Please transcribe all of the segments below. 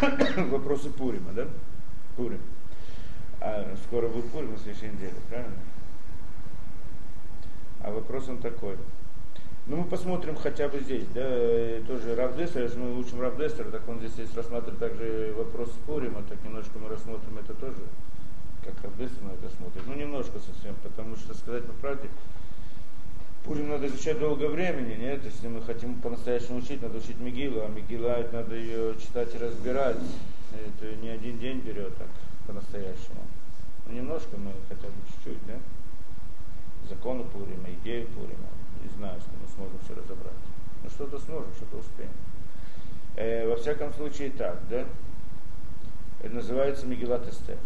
вопросы Пурима, да? Пурим. А скоро будет Пурим на следующей неделе, правильно? А вопрос он такой. Ну, мы посмотрим хотя бы здесь, да, тоже Равдестер, если мы учим Равдестер, так он здесь есть рассматривает также вопрос Пурима, так немножко мы рассмотрим это тоже, как Равдестер мы это смотрим. Ну, немножко совсем, потому что, сказать по правде, Пурим надо изучать долго времени, нет? Если мы хотим по-настоящему учить, надо учить Мигилу, а Мигила надо ее читать и разбирать. Это не один день берет так по-настоящему. Ну, немножко мы хотя бы чуть-чуть, да? Законы Пурима, идею Пурима. Не знаю, что мы сможем все разобрать. Ну, что-то сможем, что-то успеем. Э, во всяком случае так, да? Это называется Мигилат Эстер.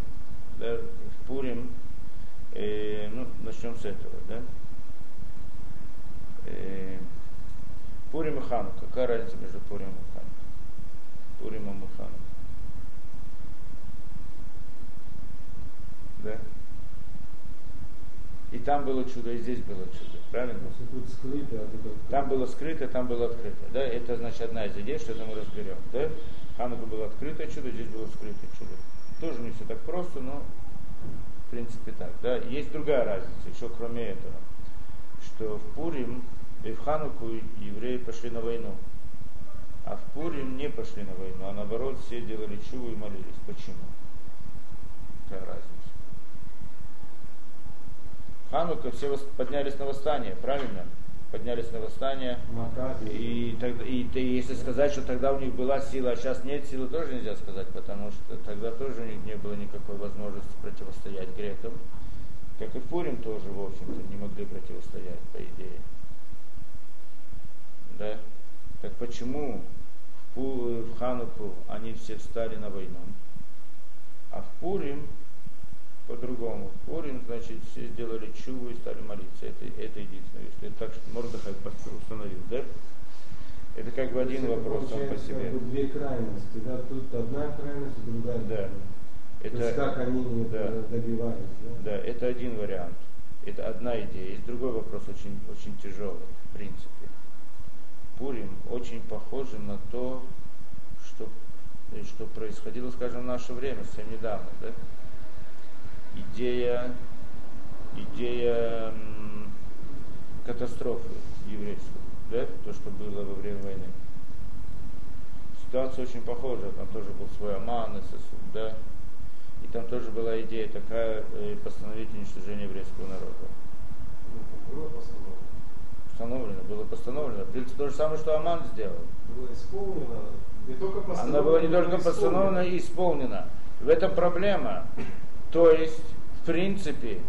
Да? В Пурим, э, ну, начнем с этого, да? Э, Пурим и Ханука. Какая разница между Пурим и Ханука? Пуримом и Ханука. Да? И там было чудо, и здесь было чудо. Правильно? Скрыто, а Там было скрыто, там было открыто. Да? Это значит одна из идей, что это мы разберем. Да? Ханука было открытое чудо, здесь было скрытое чудо. Тоже не все так просто, но в принципе так. Да? Есть другая разница, еще кроме этого что в Пурим и в Хануку евреи пошли на войну. А в Пурим не пошли на войну, а наоборот все делали чуву и молились. Почему? Какая разница? Ханука все поднялись на восстание, правильно? Поднялись на восстание. И, тогда, и, и если сказать, что тогда у них была сила, а сейчас нет силы, тоже нельзя сказать, потому что тогда тоже у них не было никакой возможности противостоять грекам. Как и в Пурим тоже, в общем-то, не могли противостоять, по идее. Да? Так почему в, Пу, в Хануку они все встали на войну, а в Пурим по-другому. В Пурим, значит, все сделали чуву и стали молиться. Это, это единственное. Это так, что Мордахай установил, да? Это как бы один вопрос сам по себе. Как бы две крайности, да? Тут одна крайность, другая. Да. Это, То есть как они да, добивались. Да? да, это один вариант. Это одна идея. Есть другой вопрос, очень, очень тяжелый, в принципе. Пурим очень похоже на то, что, что происходило, скажем, в наше время, совсем недавно. Да? Идея, идея катастрофы еврейской, да? то, что было во время войны. Ситуация очень похожа, там тоже был свой Аман, да? И там тоже была идея такая, э, постановить уничтожение еврейского народа. Ну, было постановлено. Постановлено, было постановлено. В принципе, то же самое, что Аман сделал. Было исполнено, не только постановлено. Она была не только постановлена и исполнена. В этом проблема. То есть, в принципе,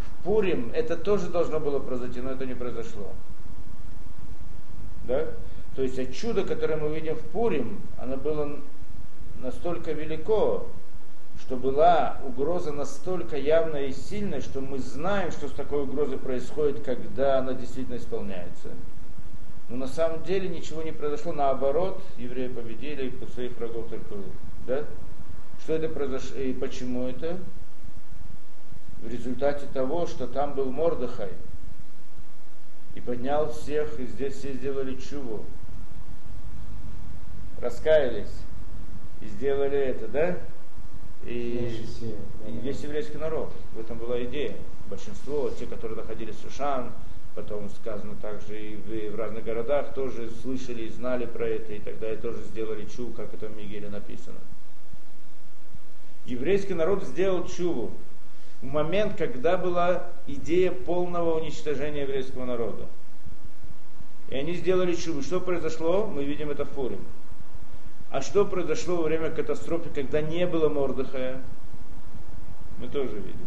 в Пурим это тоже должно было произойти, но это не произошло. Да? То есть, чудо, которое мы видим в Пурим, оно было настолько велико, что была угроза настолько явная и сильная, что мы знаем, что с такой угрозой происходит, когда она действительно исполняется. Но на самом деле ничего не произошло, наоборот, евреи победили и своих врагов только да? Что это произошло и почему это? В результате того, что там был Мордыхай и поднял всех, и здесь все сделали чуву. Раскаялись и сделали это, да? И, и весь еврейский народ. В этом была идея. Большинство, те, которые находились в Шушан, потом сказано также и в, и в разных городах, тоже слышали и знали про это, и тогда и тоже сделали чу, как это в Мигеле написано. Еврейский народ сделал чуву в момент, когда была идея полного уничтожения еврейского народа. И они сделали чуву. Что произошло? Мы видим это в Пурим. А что произошло во время катастрофы, когда не было Мордыхая? Мы тоже видим.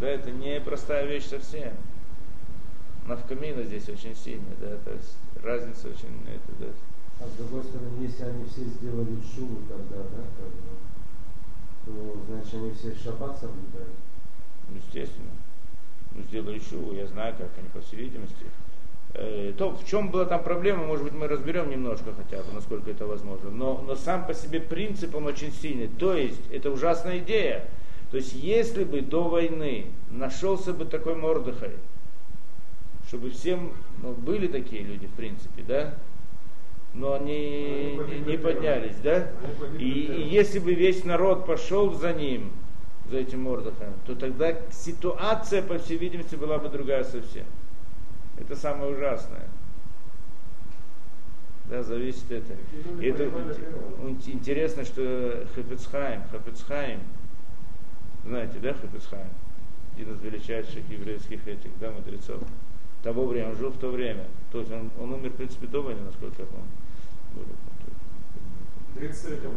Да, это не простая вещь совсем. Навкамина здесь очень сильная, да, то есть разница очень, это, да. А с другой стороны, если они все сделали шубу тогда, да, бы, то значит они все шаббат соблюдают? Естественно. Мы сделали шубу, я знаю, как они, по всей видимости. Э, то, в чем была там проблема, может быть, мы разберем немножко хотя бы, насколько это возможно. Но, но сам по себе принцип, он очень сильный. То есть, это ужасная идея. То есть, если бы до войны нашелся бы такой Мордыхай, чтобы всем, ну, были такие люди, в принципе, да, но они не, не поднялись, да? И, и если бы весь народ пошел за ним, за этим Мордахаем, то тогда ситуация, по всей видимости, была бы другая совсем. Это самое ужасное. Да, зависит это. И это интересно, что Хафецхайм, Хафецхайм, знаете, да, Хафецхайм, один из величайших еврейских этих, да, мудрецов, того времени, он жил в то время. То есть он, он умер, в принципе, до войны, насколько я помню. 33 году.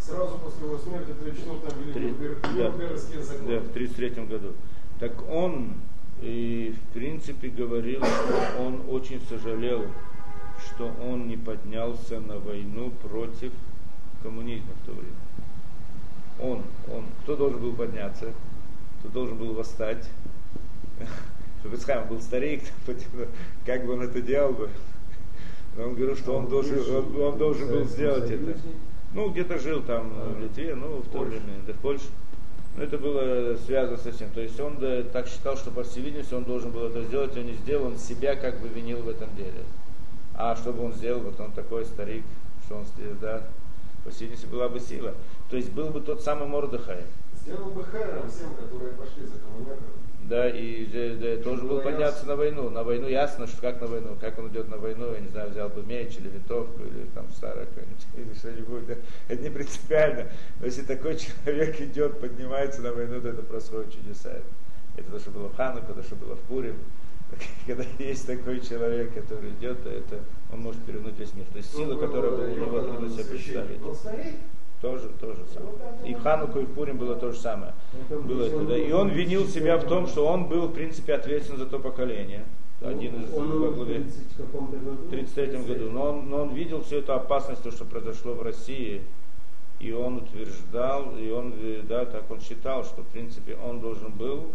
Сразу после его смерти в 34-м ввели Да, в 33 году. Так он, и, в принципе, говорил, что он очень сожалел, что он не поднялся на войну против коммунизма в то время. Он, он, кто должен был подняться, кто должен был восстать. Шабецхайм был старик, как бы он это делал бы. Но он говорил, что он должен, он, он должен был сделать это. Ну, где-то жил там в Литве, ну, в то время, да, в Польше. Но это было связано с этим. То есть он да, так считал, что, по всей видимости, он должен был это сделать, он не сделал, он себя как бы винил в этом деле. А что бы он сделал, вот он такой старик, что он да, по всей видимости, была бы сила. То есть был бы тот самый Мордыхай. Сделал бы хэром всем, которые пошли за коммуняком да, и да, должен был подняться на войну. На войну ясно, что как на войну, как он идет на войну, я не знаю, взял бы меч или винтовку, или там старое или что-нибудь. Да. Это не принципиально. Но если такой человек идет, поднимается на войну, то это происходит чудеса. Это то, что было в Хануку, то, что было в Пурим. Когда есть такой человек, который идет, то это он может перевернуть весь мир. То есть сила, которая была у него, трудно себе представить. Тоже, тоже самое. И в Хануку, и в Пурим было то же самое. Было это, да. И он винил себя в том, что он был, в принципе, ответственен за то поколение. Один из он во главе в 33 году. Но он, но он видел всю эту опасность, то, что произошло в России. И он утверждал, и он, да, так он считал, что, в принципе, он должен был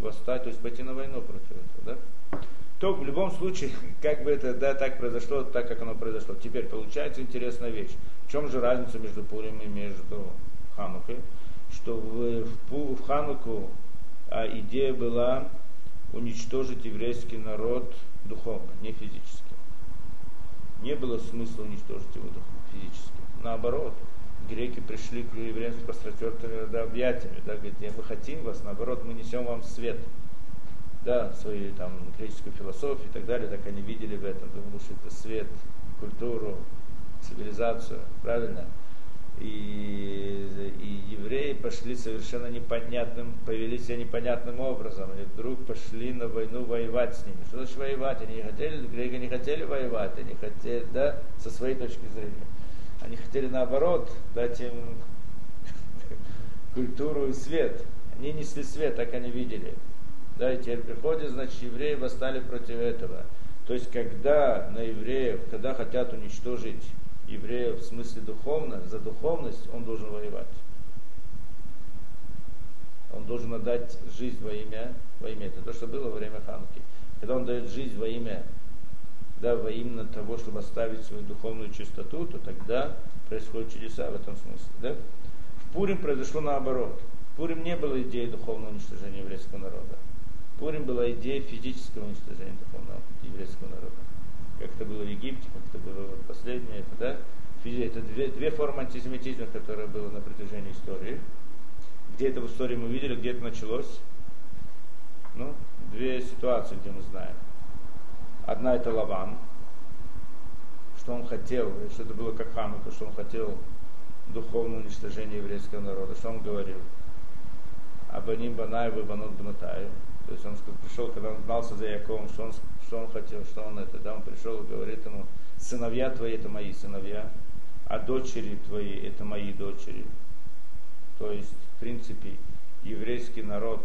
восстать, то есть пойти на войну против этого, да? то в любом случае, как бы это да, так произошло, так как оно произошло. Теперь получается интересная вещь. В чем же разница между Пурим и между Ханукой? Что в, в, в Хануку а, идея была уничтожить еврейский народ духовно, не физически. Не было смысла уничтожить его духовно, физически. Наоборот, греки пришли к евреям с пространственными да, объятиями, да, говорят, мы хотим вас, наоборот, мы несем вам свет да, свои там греческую философию и так далее, так они видели в этом, потому что это свет, культуру, цивилизацию, правильно? И, и евреи пошли совершенно непонятным, повели себя непонятным образом, и вдруг пошли на войну воевать с ними. Что значит воевать? Они не хотели, греки не хотели воевать, они хотели, да, со своей точки зрения. Они хотели наоборот дать им культуру и свет. Они несли свет, так они видели. Да, и теперь приходит, значит, евреи восстали против этого. То есть, когда на евреев, когда хотят уничтожить евреев в смысле духовно, за духовность он должен воевать. Он должен отдать жизнь во имя, во имя. Это то, что было во время Ханки. Когда он дает жизнь во имя, да, во имя того, чтобы оставить свою духовную чистоту, то тогда происходят чудеса в этом смысле. Да? В Пурим произошло наоборот. В Пурим не было идеи духовного уничтожения еврейского народа. Пурим была идея физического уничтожения духовного еврейского народа. Как это было в Египте, как это было последнее, это, да? Это две, две формы антисемитизма, которые было на протяжении истории. Где это в истории мы видели, где это началось? Ну, две ситуации, где мы знаем. Одна это Лаван, что он хотел, что это было как Ханука, что он хотел духовное уничтожение еврейского народа. Что он говорил? Абаним Банаев и Банот Дматаев то есть он пришел, когда он гнался за Яковом, что он, что он хотел, что он это. Да, он пришел и говорит ему, сыновья твои это мои сыновья, а дочери твои это мои дочери. То есть, в принципе, еврейский народ,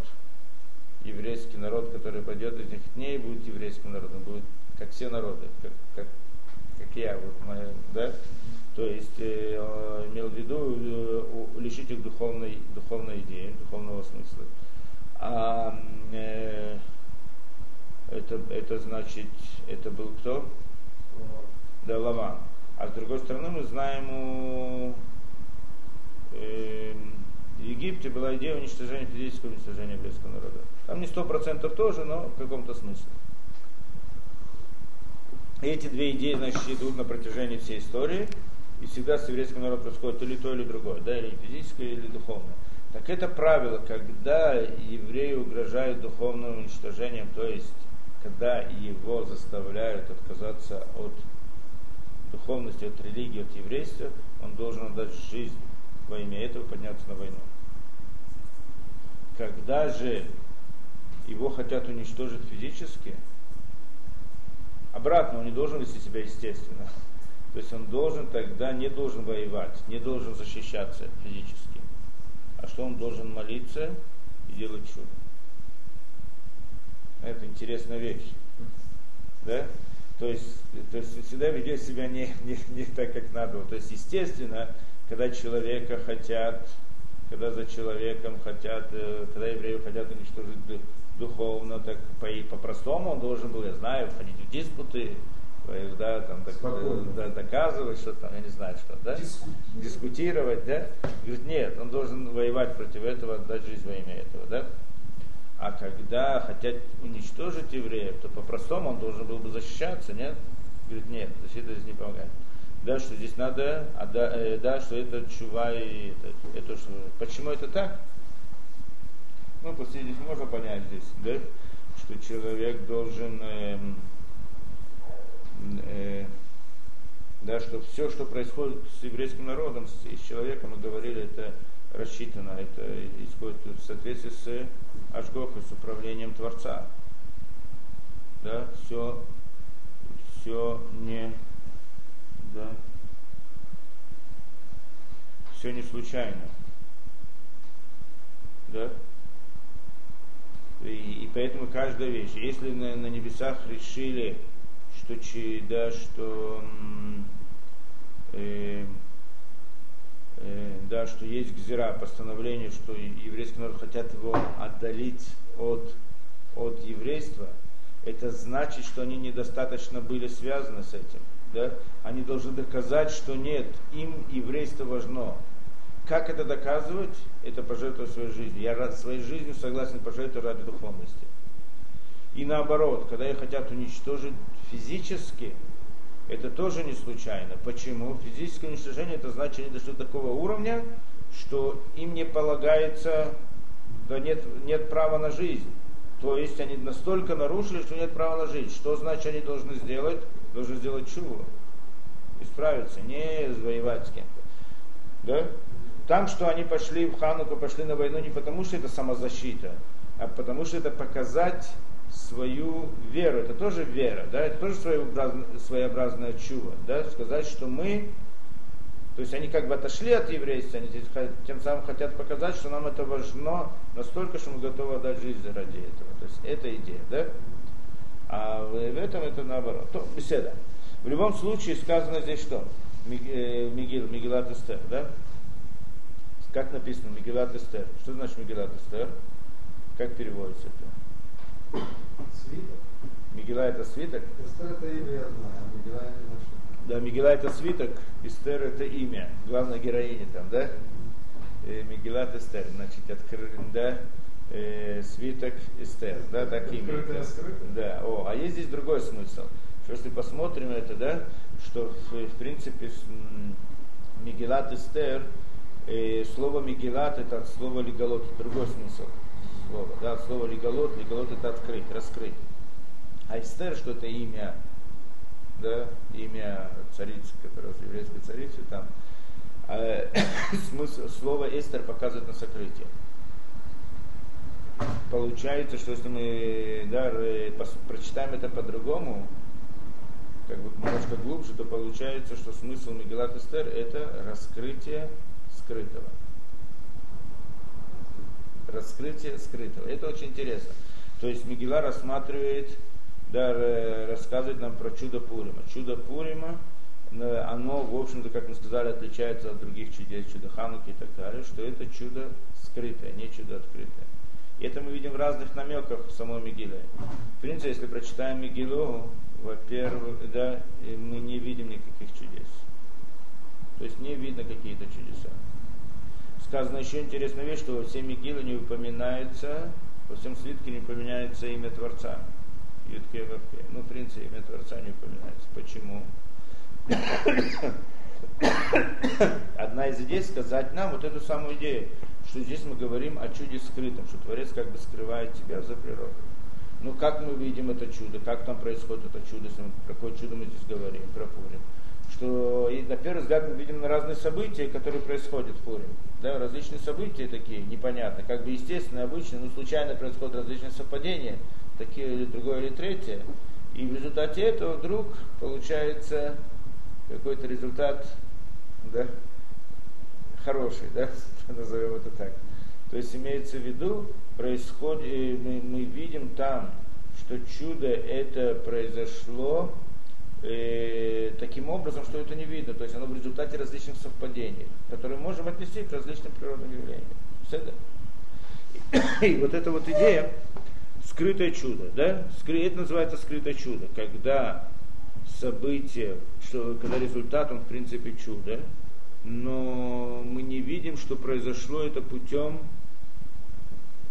еврейский народ, который пойдет из них дней, будет еврейским народом, будет как все народы, как, как, как я, вот моя, да? То есть э, имел в виду э, лишить их духовной, духовной идеи, духовного смысла. А э, это, это значит, это был кто? Да, Лаван. А с другой стороны, мы знаем, у э, Египте была идея уничтожения, физического уничтожения еврейского народа. Там не сто процентов тоже, но в каком-то смысле. эти две идеи, значит, идут на протяжении всей истории, и всегда с еврейским народом происходит или то, или другое, да, или физическое, или духовное. Так это правило, когда еврею угрожает духовным уничтожением, то есть когда его заставляют отказаться от духовности, от религии, от еврейства, он должен отдать жизнь во имя этого подняться на войну. Когда же его хотят уничтожить физически, обратно он не должен вести себя естественно. То есть он должен тогда не должен воевать, не должен защищаться физически. А что он должен молиться и делать чудо. Это интересная вещь. Да? То есть, то есть всегда ведет себя не, не, не так, как надо. То есть, естественно, когда человека хотят, когда за человеком хотят, э, когда евреи хотят уничтожить духовно, так по, по-простому он должен был, я знаю, входить в диспуты, э, да, там, так, да, доказывать что там, я не знаю что, да? Дискутировать. Дискутировать, да? Говорит, нет, он должен воевать против этого, отдать жизнь во имя этого, да? А когда хотят уничтожить евреев, то по-простому он должен был бы защищаться, нет? Говорит, нет, защита здесь не помогает. Да, что здесь надо, а да, э, да что это чува и это, это что, почему это так? Ну, после здесь можно понять здесь, да, что человек должен, э, э, да, что все, что происходит с еврейским народом, с, с человеком, мы говорили, это рассчитано, это исходит в соответствии с Ашгохой, с управлением Творца. Да, все, все не, да, все не случайно. Да? И, и поэтому каждая вещь, если на, на небесах решили, что, да, что э, да, что есть гзира, постановление, что еврейский народ хотят его отдалить от, от еврейства, это значит, что они недостаточно были связаны с этим. Да? Они должны доказать, что нет, им еврейство важно. Как это доказывать? Это пожертвовать своей жизнью. Я своей жизнью согласен пожертвовать ради духовности. И наоборот, когда их хотят уничтожить физически, это тоже не случайно. Почему? Физическое уничтожение это значит, они дошли до такого уровня, что им не полагается, да нет, нет права на жизнь. То есть они настолько нарушили, что нет права на жизнь. Что значит они должны сделать? Должны сделать чуву. Исправиться, не воевать с кем-то. Да? Там, что они пошли в Хануку, пошли на войну не потому, что это самозащита, а потому, что это показать свою веру. Это тоже вера, да, это тоже своеобразная, своеобразная чува, да, сказать, что мы, то есть они как бы отошли от еврейства, они тем самым хотят показать, что нам это важно настолько, что мы готовы отдать жизнь ради этого. То есть это идея, да? А в этом это наоборот. То, беседа. В любом случае сказано здесь что? Э, Мигил, Мигелат Эстер, да? Как написано Мигелат Эстер? Что значит Мигелат Эстер? Как переводится это? Свиток. Мигела это свиток? Эстер это имя я знаю, а Мигела я не знаю. Да, Мигела это свиток, Эстер это имя, главная героиня там, да? Мигелат Эстер, значит, откры, да, э, свиток Эстер, да, так имя. Да, о, а есть здесь другой смысл. Что если посмотрим это, да, что в, в принципе Мигелат Эстер, э, слово Мигелат это от слова леголот, другой смысл слова. Да, слово леголот, леголот это открыть, раскрыть. А Эстер, что это имя, да, имя царицы, которая еврейской царицы, там, э, смысл, слово Эстер показывает на сокрытие. Получается, что если мы да, прочитаем это по-другому, как бы немножко глубже, то получается, что смысл Мегелат Эстер это раскрытие скрытого раскрытие скрытого. Это очень интересно. То есть Мигела рассматривает, да, рассказывает нам про чудо Пурима. Чудо Пурима, оно, в общем-то, как мы сказали, отличается от других чудес, чудо Хануки и так далее, что это чудо скрытое, не чудо открытое. И это мы видим в разных намеках в самой Мигиле. В принципе, если прочитаем Мигилу, во-первых, да, мы не видим никаких чудес. То есть не видно какие-то чудеса сказано еще интересная вещь, что во всем Мегилы не упоминается, во всем свитке не упоминается имя Творца. Ютке. Ну, в принципе, имя Творца не упоминается. Почему? Одна из идей сказать нам вот эту самую идею, что здесь мы говорим о чуде скрытом, что Творец как бы скрывает тебя за природу. Ну как мы видим это чудо, как там происходит это чудо, про какое чудо мы здесь говорим, про Пурим. Что и на первый взгляд мы видим разные события, которые происходят в Пурим. Да, различные события такие непонятные, как бы естественные, обычные, но случайно происходят различные совпадения, такие или другое, или третье. И в результате этого вдруг получается какой-то результат да, хороший, да, назовем это так. То есть имеется в виду, происходит, э, мы, мы видим там, что чудо это произошло э, таким образом, что это не видно. То есть оно в результате различных совпадений, которые можем отнести к различным природным явлениям. Это. И вот эта вот идея, скрытое чудо, да? Это называется скрытое чудо, когда событие, что, когда результат, он в принципе чудо, но мы не видим, что произошло это путем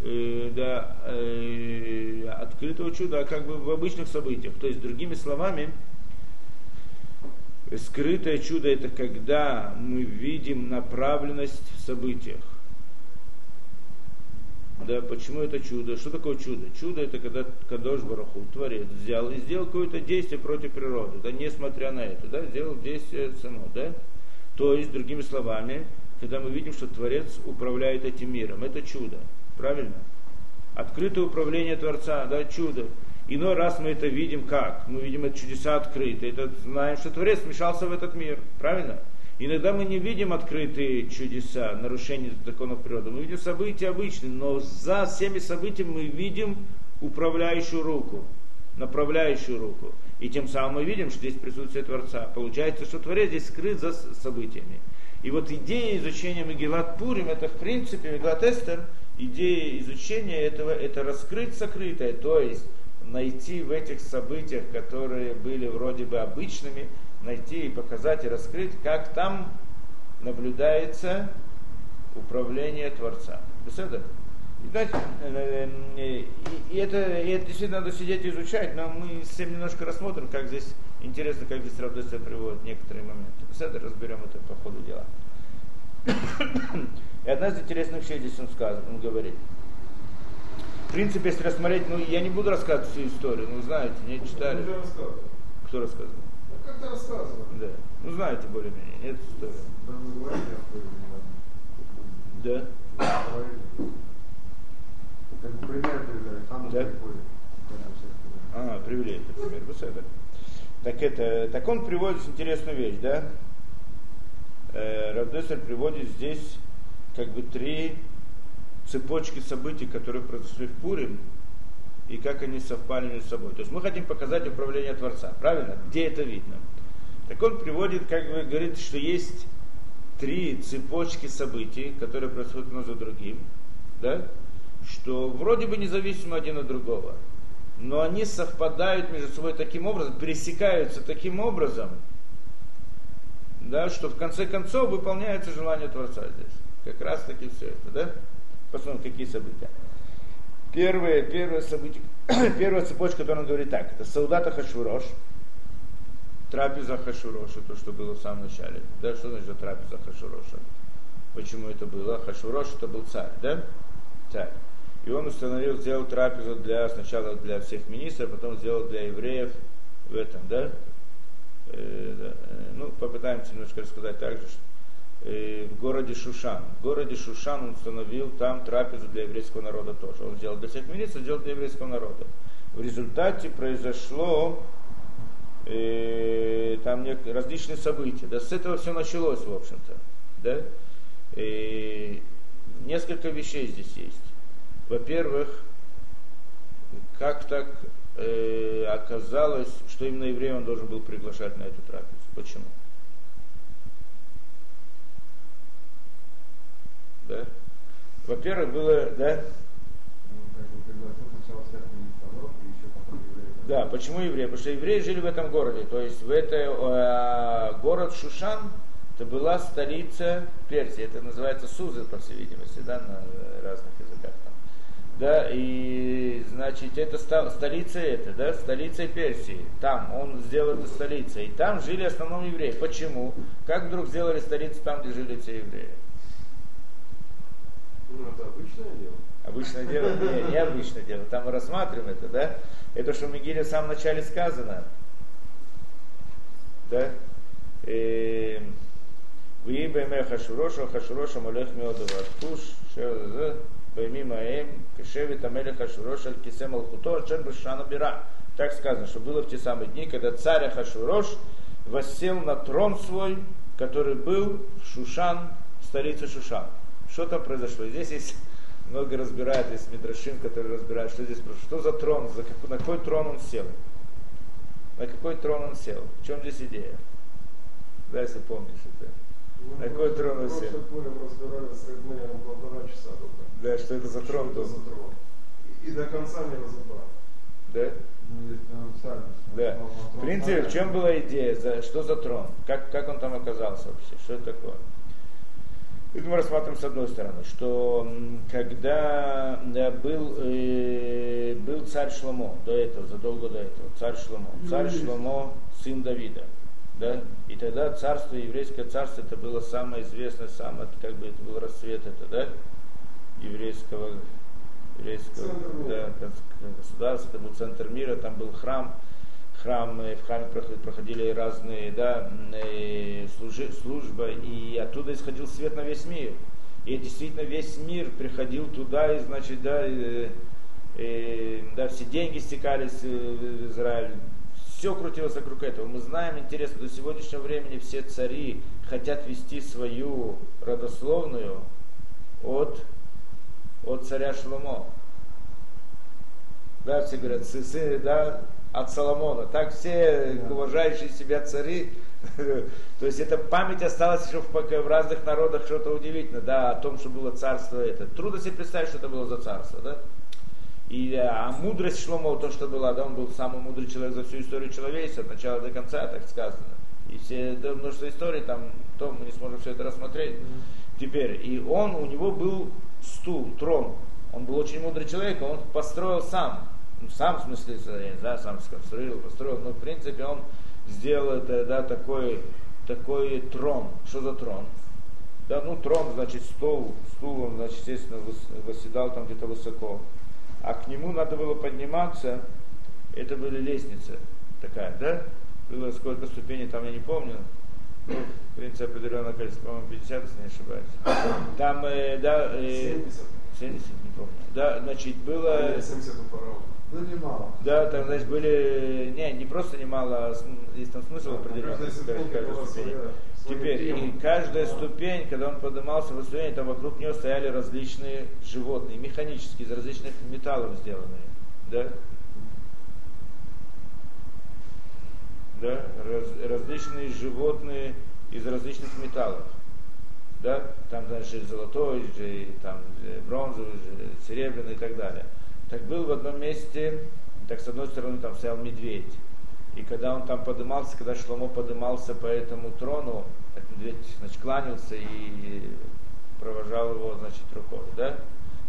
э, да, э, открытого чуда, а как бы в обычных событиях. То есть, другими словами, скрытое чудо это когда мы видим направленность в событиях. Да, почему это чудо? Что такое чудо? Чудо это когда Кадош Бараху, Творец, взял и сделал какое-то действие против природы, да, несмотря на это, да, сделал действие само, да. То есть, другими словами, когда мы видим, что Творец управляет этим миром, это чудо, правильно? Открытое управление Творца, да, чудо. Иной раз мы это видим как? Мы видим это чудеса открытые, это знаем, что Творец вмешался в этот мир, правильно? Иногда мы не видим открытые чудеса, нарушения законов природы. Мы видим события обычные, но за всеми событиями мы видим управляющую руку, направляющую руку. И тем самым мы видим, что здесь присутствие Творца. Получается, что Творец здесь скрыт за событиями. И вот идея изучения Мегилат Пурим, это в принципе Мегилат Эстер, идея изучения этого, это раскрыть сокрытое, то есть найти в этих событиях, которые были вроде бы обычными, найти и показать и раскрыть, как там наблюдается управление Творца. Беседа? И, э, э, и, это, и это действительно надо сидеть и изучать, но мы всем немножко рассмотрим, как здесь интересно, как здесь Равдеса приводит некоторые моменты. Беседа, разберем это по ходу дела. И одна из интересных вещей здесь он сказал, он говорит. В принципе, если рассмотреть, ну я не буду рассказывать всю историю, ну знаете, не читали. Кто рассказывал? Как-то рассказывал. Да. Ну, знаете более-менее, нет истории. Да. Как пример привели, да? А, привели этот пример. Беседа. Так это, так он приводит интересную вещь, да? Э, Равдесер приводит здесь как бы три цепочки событий, которые произошли в Пурим, и как они совпали между собой. То есть мы хотим показать управление Творца, правильно? Где это видно? Так он приводит, как бы говорит, что есть три цепочки событий, которые происходят за другим, да? что вроде бы независимо один от другого, но они совпадают между собой таким образом, пересекаются таким образом, да, что в конце концов выполняется желание Творца здесь. Как раз таки все это, да? Посмотрим, какие события. Первое, первое событие, первая цепочка, которая говорит так, это Саудата Хашвурош, трапеза Хашуроша, то, что было в самом начале. Да, что значит трапеза Хашуроша? Почему это было? Хашурош это был царь, да? Царь. И он установил, сделал трапезу для, сначала для всех министров, потом сделал для евреев в этом, да? Э, да. Ну, попытаемся немножко рассказать также, что Э, в городе Шушан. В городе Шушан он установил там трапезу для еврейского народа тоже. Он сделал для всех министров, сделал для еврейского народа. В результате произошло э, там различные события. Да, с этого все началось, в общем-то. Да? И э, несколько вещей здесь есть. Во-первых, как так э, оказалось, что именно еврея он должен был приглашать на эту трапезу. Почему? Да? Во-первых, было, да? Да, почему евреи? Потому что евреи жили в этом городе. То есть в это, э, город Шушан, это была столица Персии. Это называется Сузы, по всей видимости, да, на разных языках там. да, и, значит, это стал, столица это, да, столица Персии, там, он сделал это столицей, и там жили в основном евреи. Почему? Как вдруг сделали столицу там, где жили все евреи? Ну, это обычное дело. Обычное дело? Не, не обычное дело. Там мы рассматриваем это, да? Это, что в Мегиле в самом начале сказано. Да? Вы бэмэ хашуроша, хашуроша малех меодова. Туш, Пойми Маэм, Кешевит Амелех Хашурош Аль Кисем Алхуто, Шер Бешана Бира. Так сказано, что было в те самые дни, когда царь Хашурош воссел на трон свой, который был в Шушан, столице Шушан. Что там произошло? Здесь есть много разбирают, есть Мидрашим, который разбирает, что здесь произошло. Что за трон, за какой, на какой трон он сел? На какой трон он сел? В чем здесь идея? Да, если помнишь это. Мы На какой трон он сел? прошлый Пурим разбирали с Рыбнеем полтора часа только. Да, что это за трон был? это за трон? И, и до конца не разобрали. Да? Ну. Да. В принципе, в чем была идея? За, что за трон? Как, как он там оказался вообще? Что это такое? Это мы рассматриваем с одной стороны, что когда да, был, э, был царь Шломо, до этого, задолго до этого, царь Шломо, царь Шломо, сын Давида, да, и тогда царство, еврейское царство, это было самое известное, самое, как бы это был расцвет, это, да, еврейского, еврейского да, гос- государства, это был центр мира, там был храм, храм, в храме проход- проходили разные да, э, служи- служба, и оттуда исходил свет на весь мир. И действительно весь мир приходил туда, и значит, да, э, э, да, все деньги стекались в Израиль. Все крутилось вокруг этого. Мы знаем, интересно, до сегодняшнего времени все цари хотят вести свою родословную от, от царя Шломо. Да, все говорят, сы, сы, да, от Соломона. Так все Да. уважающие себя цари. То есть эта память осталась еще в, в разных народах что-то удивительное, да, о том, что было царство это. Трудно себе представить, что это было за царство, да. И, а мудрость Шломо, то, что была, да, он был самый мудрый человек за всю историю человечества, от начала до конца, так сказано. И все, да, множество историй, там, то мы не сможем все это рассмотреть. Теперь, и он, у него был стул, трон. Он был очень мудрый человек, он построил сам. Ну, сам, в смысле, не знаю, сам сконструировал, построил, но в принципе он сделал да, такой, такой трон. Что за трон? Да, ну трон, значит, стол, стул, он, значит, естественно, восседал там где-то высоко. А к нему надо было подниматься, это были лестницы такая, да? Было сколько ступеней, там я не помню. Ну, в принципе, определенное количество, по-моему, 50, если не ошибаюсь. Там, э, да, э, 70. 70, не помню. Да, значит, было... А, нет, 70 у фараона. Ну, немало. Да, там, значит, были, не, не просто немало, а есть там смысл определенный, Каждая ступени. своя- своя Теперь, и каждая Да. ступень, когда он поднимался в ступень, там вокруг него стояли различные животные, механические, из различных металлов сделанные, да? Да, раз- различные животные из различных металлов. Да, там, значит, золотой, там, э, бронзовый, серебряный и так далее. Так был в одном месте, так с одной стороны там стоял медведь. И когда он там подымался, когда Шломо подымался по этому трону, этот медведь, значит, кланялся и провожал его, значит, рукой, да?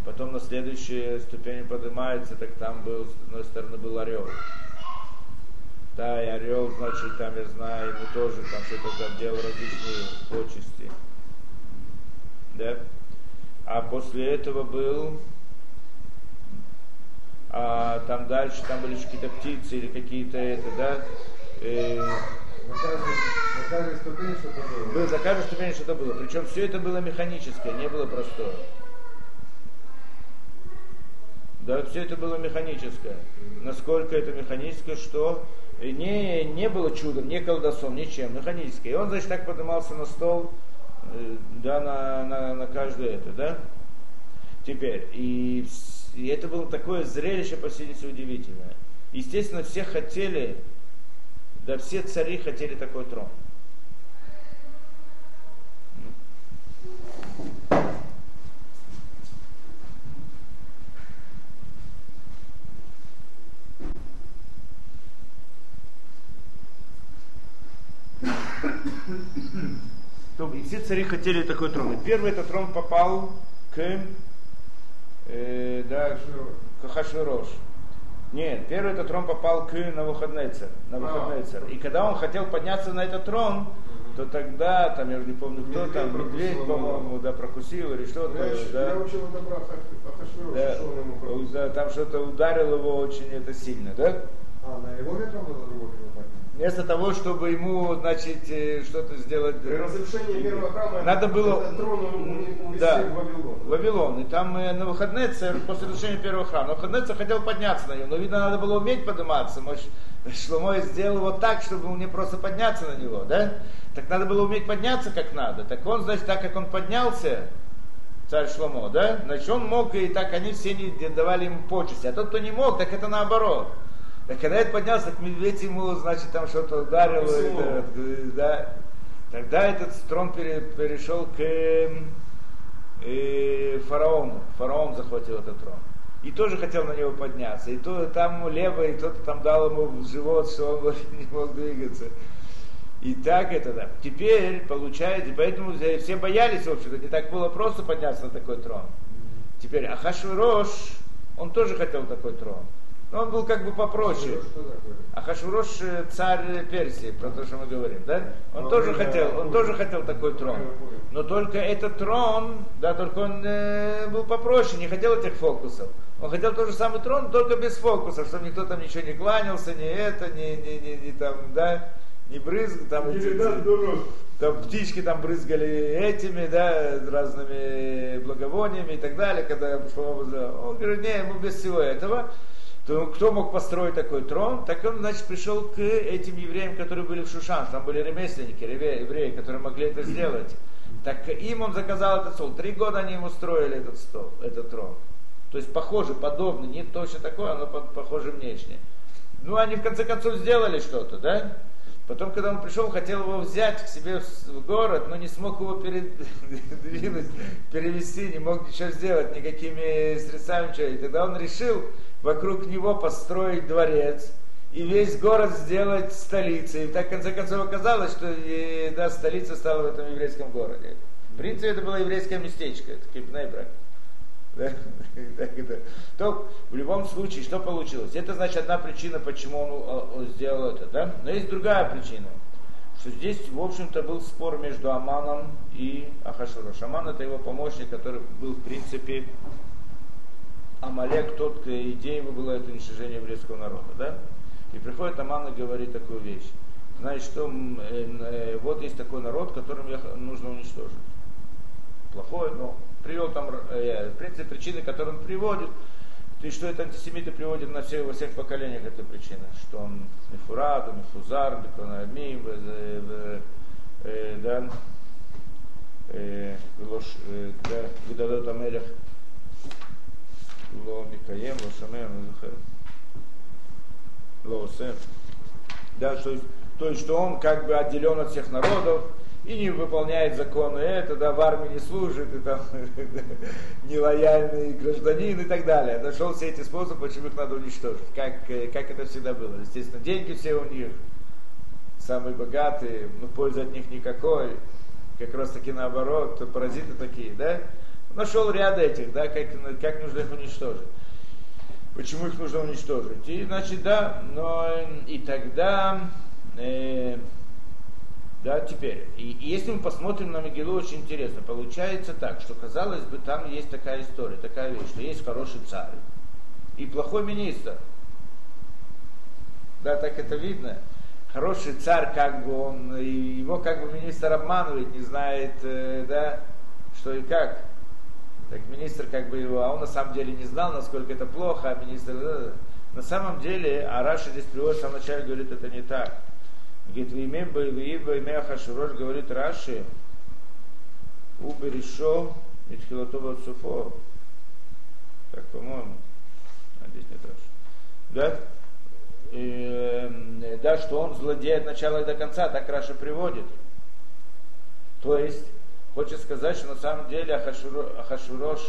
Потом на следующей ступени поднимается, так там был, с одной стороны был орел. Да, и орел, значит, там, я знаю, ему тоже там что-то там делал различные почести. Да? А после этого был, а там дальше, там были какие-то птицы или какие-то это, да, э, На каждой, на каждой ступени что-то было. было, за каждой ступенью что-то было. Причем все это было механическое, не было простое. Да, все это было механическое. Насколько это механическое, что не, не было чудом, не колдосом, ничем, механическое. И он, значит, так поднимался на стол, э, да, на, на, на каждое это, да. Теперь, и, и это было такое зрелище, по сей день, удивительное. Естественно, все хотели, да все цари хотели такой трон. И все цари хотели такой трон. И первый этот трон попал к э, да, к Хашвирош. Нет, первый этот трон попал к Навуходнецер. Навуходнецер. И когда он хотел подняться на этот трон, то тогда, там, я уже не помню, кто Медведь там, медведь, ему по-моему, да, прокусил или что-то, да. я учил это Ахашвироша, Да, что он ему пропустил. да, там что-то ударил его очень это сильно, да? А, на его ветром его поднять? Вместо того, чтобы ему, значит, э, что-то сделать. При разрушении первого храма Надо было- трон Да. в Вавилон. Вавилон. И там э, на выходные после разрушения первого храма, на выходные хотел подняться на него, но видно, надо было уметь подниматься. Может, Шломо сделал его так, чтобы мне просто подняться на него, да? Так надо было уметь подняться как надо. Так он, значит, так как он поднялся, царь Шломо, да, значит, он мог, и так они все не давали ему почести. А тот, кто не мог, так это наоборот. Так когда это поднялся, так медведь ему, значит, там что-то ударило, это, э, да. Тогда этот трон пере- перешел к эм, э, фараону. Фараон захватил этот трон. И тоже хотел на него подняться. И то там лево, и кто-то там дал ему в живот, что он не мог двигаться. И так это да. Теперь получается, поэтому все боялись, в общем-то, не так было просто подняться на такой трон. Теперь Ахашвирош, он тоже хотел такой трон. Но он был как бы попроще. Ахашвирош э, царь Персии, про то, что мы говорим, да? Он тоже хотел, он тоже хотел такой трон. Но только этот трон, да, только он э, был попроще, не хотел этих фокусов. Он хотел тот же самый трон, только без фокусов, чтобы никто там ничего не кланялся, не это, не, не, не, не там, да, не брызг, там, эти- там птички там брызгали этими, да, разными благовониями и так далее, когда Он говорит, не, ему без всего этого. То кто мог построить такой трон? Так он, значит, пришел к этим евреям, которые были в Шушан. Там были ремесленники, евреи, которые могли это сделать. Так им он заказал этот стол. Три года они ему строили этот стол, этот трон. То есть похоже, подобно, не точно такое, но по- похоже внешне. Ну, они в конце концов сделали что-то, да? Потом, когда он пришел, хотел его взять к себе в город, но не смог его передвинуть, перевести, не мог ничего сделать, никакими средствами ничего. И тогда он решил вокруг него построить дворец и весь город сделать столицей. И так, в конце концов, оказалось, что да, столица стала в этом еврейском городе. В принципе, это было еврейское местечко, это Кипнейбрак. То в любом случае, что получилось? Это значит одна причина, почему он э, э, сделал это. Да? Но есть другая причина. Что здесь, в общем-то, был спор между Аманом и Ахашурош. Аман это его помощник, который был, в принципе, Амалек, тот, идея его была это уничтожение еврейского народа. Да? И приходит Аман и говорит такую вещь. Значит, что э, э, вот есть такой народ, которым я нужно уничтожить плохой, но привел там, э, в принципе, причины, которые он приводит, и что это антисемиты приводят на всех, во всех поколениях, это причина, что он Мифурат, Мифузар, Беконамим, э, да, э, Велош- э, да, Видадот Амелех, Ло Микаем, Ло знаю, Ло Осем. Да, то есть, то есть, что он как бы отделен от всех народов и не выполняет законы это, да, в армии не служит, и там нелояльный гражданин и так далее. Нашел все эти способы, почему их надо уничтожить, как, э, как это всегда было. Естественно, деньги все у них, самые богатые, но пользы от них никакой, как раз таки наоборот, паразиты такие, да. Нашел ряд этих, да, как, как нужно их уничтожить. Почему их нужно уничтожить? И, значит, да, но э, и тогда, э, да, теперь, и, и если мы посмотрим на Могилу, очень интересно, получается так, что, казалось бы, там есть такая история, такая вещь, что есть хороший царь и плохой министр. Да, так это видно. Хороший царь, как бы он, его как бы министр обманывает, не знает, э, да, что и как. Так министр как бы его, а он на самом деле не знал, насколько это плохо, а министр... э, На самом деле, а Раша здесь приводит, в самом начале говорит, это не так. В имя, имя Хашурош, говорит Раши, уберишо, Митхилотова Цуфо. Так, по-моему. А здесь нет Раши. Да? И, да, что он злодей от начала и до конца, так Раша приводит. То есть, хочет сказать, что на самом деле Ахашуро- Ахашурош,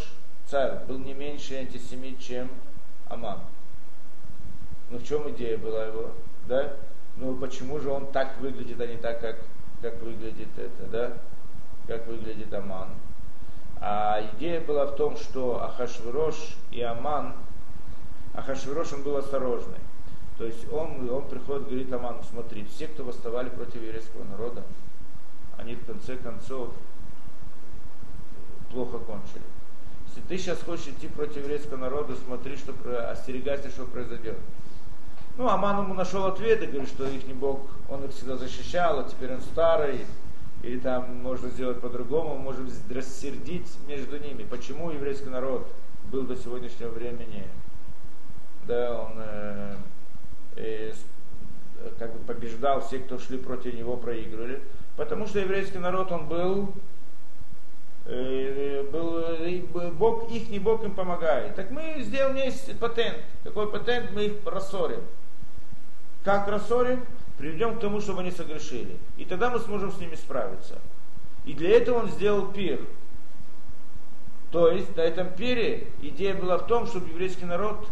царь, был не меньше антисемит, чем Аман. Ну в чем идея была его? Да? Ну почему же он так выглядит, а не так, как, как выглядит это, да? Как выглядит Аман? А идея была в том, что Ахашвирош и Аман, Ахашвирош он был осторожный. То есть он, он приходит, говорит Аману, смотри, все, кто восставали против еврейского народа, они в конце концов плохо кончили. Если ты сейчас хочешь идти против еврейского народа, смотри, что остерегайся, что произойдет. Ну, Аман ему нашел ответ и говорит, что их не Бог, он их всегда защищал, а теперь он старый, или там можно сделать по-другому, можем рассердить между ними. Почему еврейский народ был до сегодняшнего времени, да, он э, э, как бы побеждал, все, кто шли против него, проигрывали. Потому что еврейский народ, он был, э, был э, Бог, их не Бог им помогает. Так мы сделаем есть патент. Какой патент? Мы их рассорим. Как рассорим? Приведем к тому, чтобы они согрешили. И тогда мы сможем с ними справиться. И для этого он сделал пир. То есть на этом пире идея была в том, чтобы еврейский народ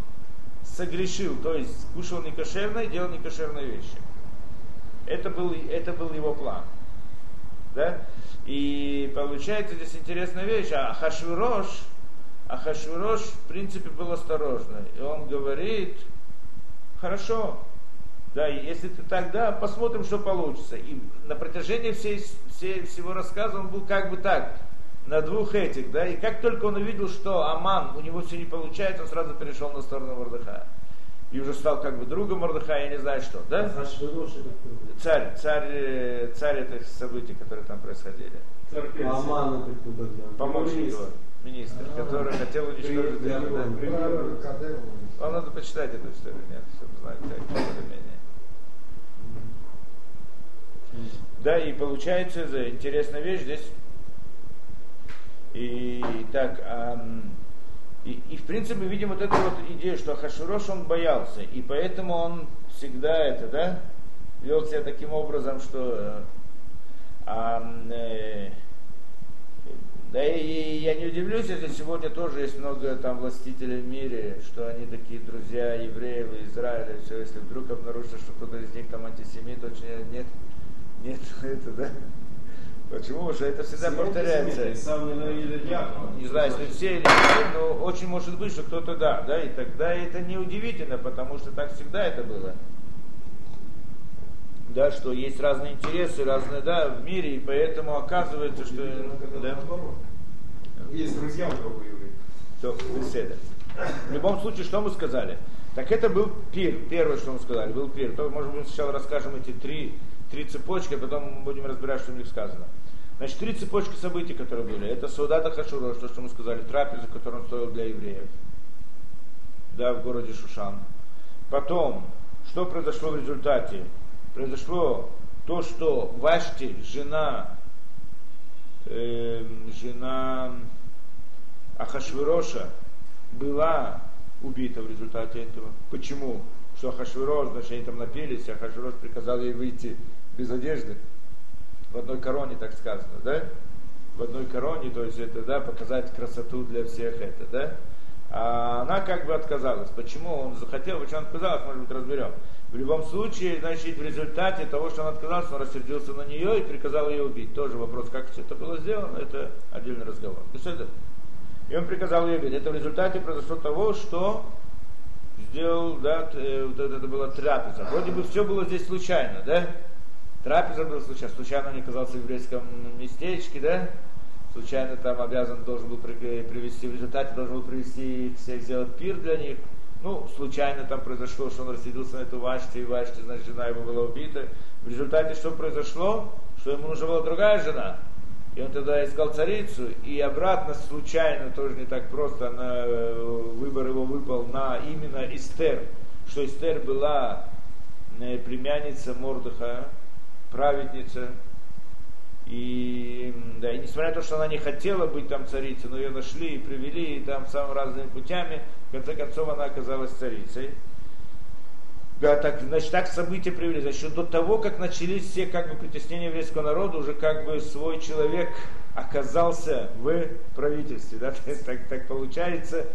согрешил, то есть кушал некошерное, делал некошерные вещи. Это был, это был его план. Да? И получается здесь интересная вещь. А Хашвирош, а Хашвирош в принципе был осторожный. И он говорит, хорошо, да, и если ты так, да, посмотрим, что получится. И на протяжении всей, всей, всего рассказа он был как бы так, на двух этих, да, и как только он увидел, что Аман, у него все не получается, он сразу перешел на сторону Мордыха. И уже стал как бы другом Мордыха, я не знаю что, да? Царь, царь, э, царь этих событий, которые там происходили. Царь Аман это кто тогда? Помощник его, министр, а, который хотел уничтожить при, да. Вам надо почитать эту историю, нет, чтобы знать, так, более-менее. Да, и получается интересная вещь здесь. И так, эм, и, и в принципе видим вот эту вот идею, что Хашурош он боялся, и поэтому он всегда это, да, вел себя таким образом, что э, э, да и я не удивлюсь, если сегодня тоже есть много там властителей в мире, что они такие друзья евреев и Израиля, все, если вдруг обнаружится, что кто-то из них там антисемит, очень нет, нет, это, да. Почему? Что это всегда все повторяется. Сам не знаю, если все или нет, но очень может быть, что кто-то да, да, и тогда это не удивительно, потому что так всегда это было. Да, что есть разные интересы, разные, да, в мире, и поэтому оказывается, что... Да, есть друзья у кого. Все, беседа. В любом случае, что мы сказали? Так это был пир, первое, что мы сказали, был пир. То, может быть, сначала расскажем эти три три цепочки, а потом будем разбирать, что в них сказано. Значит, три цепочки событий, которые были. Это Саудата Хашура, то, что мы сказали, трапеза, которую он стоил для евреев. Да, в городе Шушан. Потом, что произошло в результате? Произошло то, что Вашти, жена, э, жена Ахашвироша, была убита в результате этого. Почему? Что Ахашвирош, значит, они там напились, Ахашвирош приказал ей выйти без одежды. В одной короне, так сказано, да? В одной короне, то есть это, да, показать красоту для всех это, да? А она как бы отказалась. Почему он захотел, почему он отказалась, может быть, разберем. В любом случае, значит, в результате того, что он отказался, он рассердился на нее и приказал ее убить. Тоже вопрос, как все это было сделано, это отдельный разговор. И он приказал ее убить. Это в результате произошло того, что сделал, да, э, вот это, это была трапеза. Вроде бы все было здесь случайно, да? Трапеза была случайно, случайно он оказался в еврейском местечке, да? Случайно там обязан должен был привести, в результате должен был привести всех сделать пир для них. Ну, случайно там произошло, что он рассердился на эту Ваште, и Ваште, значит, жена его была убита. В результате что произошло? Что ему нужна была другая жена. И он тогда искал царицу, и обратно случайно, тоже не так просто, на, э, выбор его выпал на именно Эстер, что Эстер была э, племянница Мордыха, праведница. И, да, и несмотря на то, что она не хотела быть там царицей, но ее нашли и привели, и там самыми разными путями, в конце концов она оказалась царицей. Да, так, значит, так события привели. Значит, до того, как начались все как бы притеснения еврейского народа, уже как бы свой человек оказался в правительстве. Да? Так, так получается,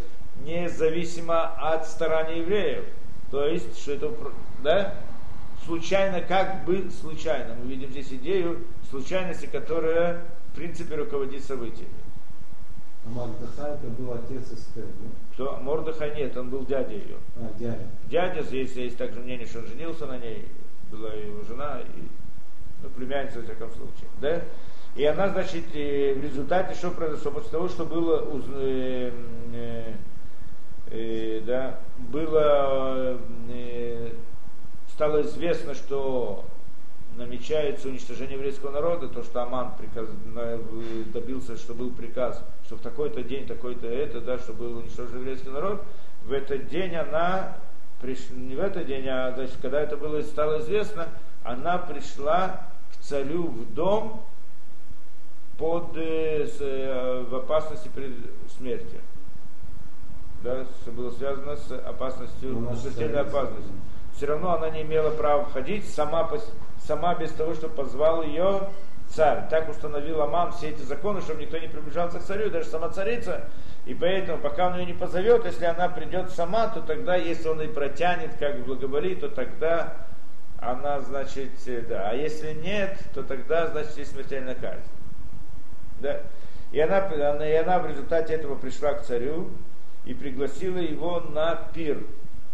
независимо от старания евреев. То есть, что это, да, случайно, как бы случайно. Мы видим здесь идею случайности, которая, в принципе, руководит событиями. А Мардахай это был отец Эстер, да? Кто? Мордыхай нет, он был дядя ее. А, дядя. Дядя, здесь есть также мнение, что он женился на ней, была его жена, и, ну, племянница, во всяком случае. Да? И она, значит, в результате что произошло? После того, что было, э, э, э, да, было, э, стало известно, что намечается уничтожение еврейского народа, то, что Аман приказ, в- добился, что был приказ, что в такой-то день, такой-то это, да, что был уничтожен еврейский народ, в этот день она, приш- не в этот день, а значит, когда это было стало известно, она пришла к царю в дом под, э, с, э, в опасности перед смертью. Да, было связано с опасностью, смертельной опасностью. Все равно она не имела права входить сама, сама без того, что позвал ее царь. Так установил Аман все эти законы, чтобы никто не приближался к царю, даже сама царица. И поэтому, пока он ее не позовет, если она придет сама, то тогда, если он и протянет, как благоволит, то тогда она, значит, э, да. А если нет, то тогда, значит, есть смертельная казнь. Да? И она, она- и она в результате этого пришла к царю и пригласила его на пир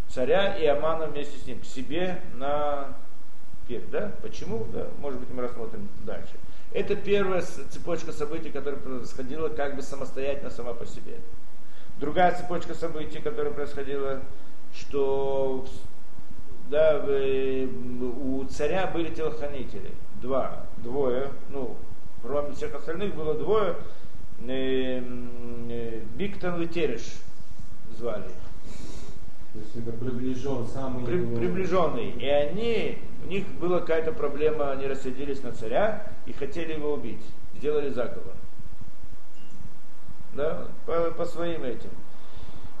царя и Амана вместе с ним к себе на пир. Да? Почему? Да? Может быть, мы рассмотрим дальше. Это первая цепочка событий, которая происходила как бы самостоятельно сама по себе. Другая цепочка событий, которая происходила, что да, в- у царя были телохранители. Два, двое, ну, кроме всех остальных было двое. Э, м, э, Биктон и Тереш звали их. То есть это приближен, самый... При- его- приближенные. И они, у них была какая-то проблема, они рассердились на царя и хотели его убить. Сделали заговор. Да, по, по своим этим.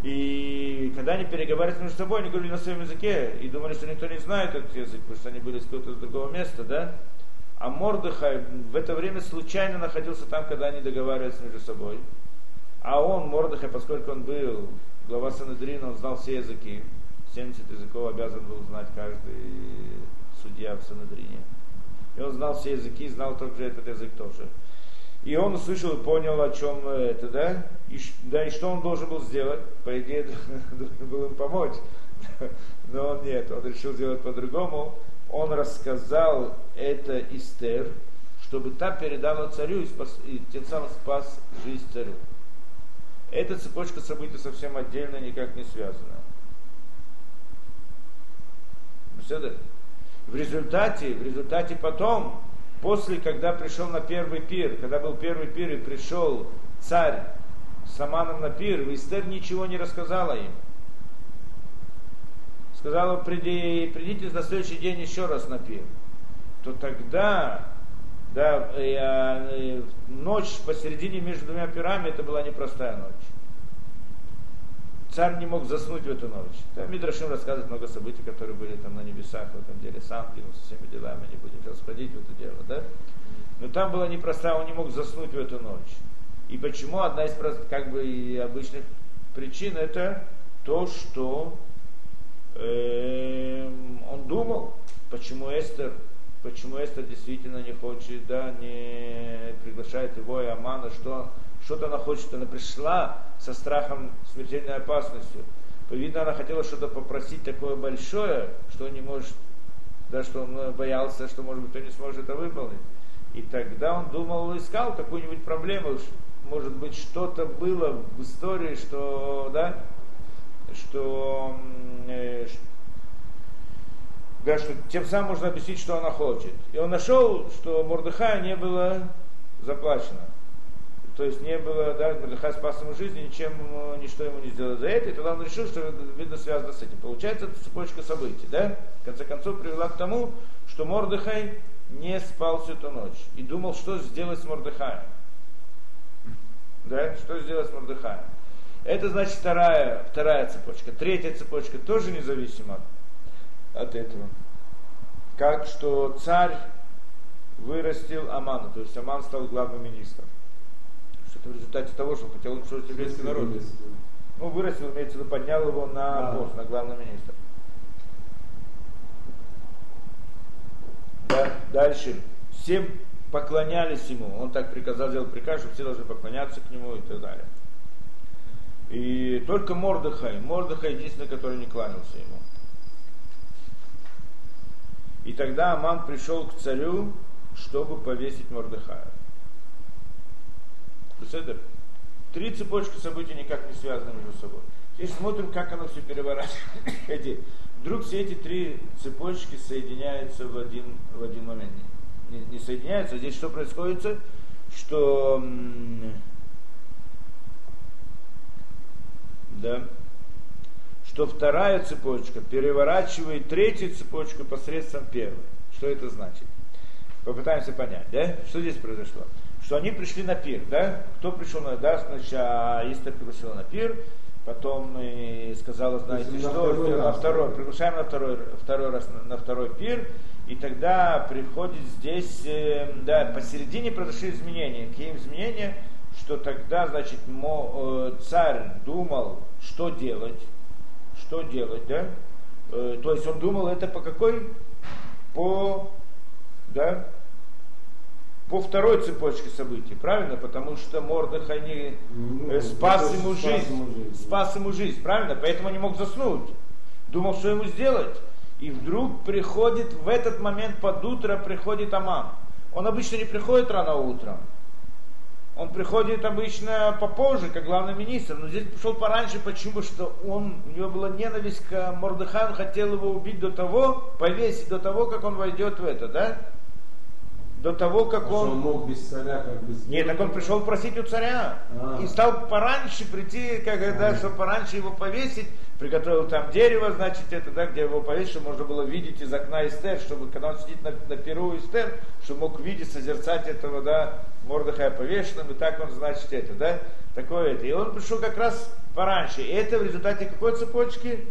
И когда они переговаривались между собой, они говорили на своем языке и думали, что никто не знает этот язык, потому что они были с какого-то другого места, да? А Мордыхай в это время случайно находился там, когда они договаривались между собой. А он, Мордыхай, поскольку он был глава Санедрина, он знал все языки. 70 языков обязан был знать каждый судья в Санедрине. И он знал все языки, знал также этот язык тоже. И он услышал и понял, о чем это, да? И, да, и что он должен был сделать? По идее, должен был им помочь. Но он нет, он решил сделать по-другому. Он рассказал это Истер, чтобы та передала царю и, спас- и тем самым спас жизнь царю. Эта цепочка событий совсем отдельно, никак не связана. В результате, в результате потом, после, когда пришел на первый пир, когда был первый пир и пришел царь с Аманом на пир, Эстер ничего не рассказала им. Сказала, приди, придите на следующий день еще раз на пир. То тогда, да, э, э, ночь посередине между двумя пирами, это была непростая ночь. Царь не мог заснуть в эту ночь. Там Мидрашим рассказывает много событий, которые были там на небесах в этом деле. Сам кинулся всеми делами, не будем сейчас входить в это дело, да? Но там была непростая, он не мог заснуть в эту ночь. И почему? Одна из как бы и обычных причин это то, что эм, он думал, почему Эстер, почему Эстер действительно не хочет, да, не приглашает его и Амана, что что-то она хочет, она пришла со страхом смертельной опасностью. Видно, она хотела что-то попросить такое большое, что он не может, да, что он боялся, что, может быть, кто не сможет это выполнить. И тогда он думал, искал какую-нибудь проблему, может быть, что-то было в истории, что, да, что, да, что тем самым можно объяснить, что она хочет. И он нашел, что Мордыхаю не было заплачено. То есть не было, да, Мордыхай спас ему жизнь, ничем ничто ему не сделал за это, и тогда он решил, что это, видно связано с этим. Получается, это цепочка событий, да, в конце концов привела к тому, что Мордыхай не спал всю эту ночь и думал, что сделать с Мордыхаем. Да, что сделать с Мордыхаем. Это значит вторая, вторая цепочка. Третья цепочка тоже независима от этого. Как что царь вырастил Амана, то есть Аман стал главным министром. Что это в результате того, что хотел уничтожить еврейский народ. Ну, вырастил, имеется в виду, поднял его на Да. пост, на главный министр. Да, дальше. Все поклонялись ему. Он так приказал, сделал приказ, что все должны поклоняться к нему и так далее. И только Мордыхай, Мордыхай единственный, который не кланялся ему. И тогда Аман пришел к царю, чтобы повесить Мордыхая. Беседер? Три цепочки событий никак не связаны между собой. Теперь смотрим, как оно все переворачивается. Вдруг все эти три цепочки соединяются в один, в один момент. Не, не соединяются. Здесь что происходит? Что да, что вторая цепочка переворачивает третью цепочку посредством первой. Что это значит? Попытаемся понять, да? Что здесь произошло? Что они пришли на пир, да? Кто пришел на, да, сначала Истер пригласила на пир, потом и сказала, знаете на что, второй на раз, второй, да. приглашаем на второй, второй раз на, на второй пир, и тогда приходит здесь, э, да, посередине произошли изменения. Какие изменения? Что тогда, значит, мо, э, царь думал, что делать, что делать, да? Э, то есть он думал это по какой? По, да, по второй цепочке событий, правильно? Потому что Мордыхай не Ну, э, спас, то есть ему спас жизнь, ему жизнь, спас ему жизнь, правильно? Поэтому не мог заснуть. Думал, что ему сделать. И вдруг приходит, в этот момент под утро приходит Аман. Он обычно не приходит рано утром. Он приходит обычно попозже, как главный министр, но здесь пришел пораньше, почему? Что он, у него была ненависть к Мордыхаю, он хотел его убить до того, повесить до того, как он войдет в это, да? До того, как А он он... мог без царя как сделать? Нет, так он пришел просить у царя. А. И стал пораньше прийти, как, да, чтобы пораньше его повесить. Приготовил там дерево, значит, это, да, где его чтобы можно было видеть из окна Эстер, чтобы, когда он сидит на, на перу Эстер, чтобы мог видеть, созерцать этого, да, Мордыхая повешенным, и так он, значит, это, да, такое это. И он пришел как раз пораньше. И это в результате какой цепочки?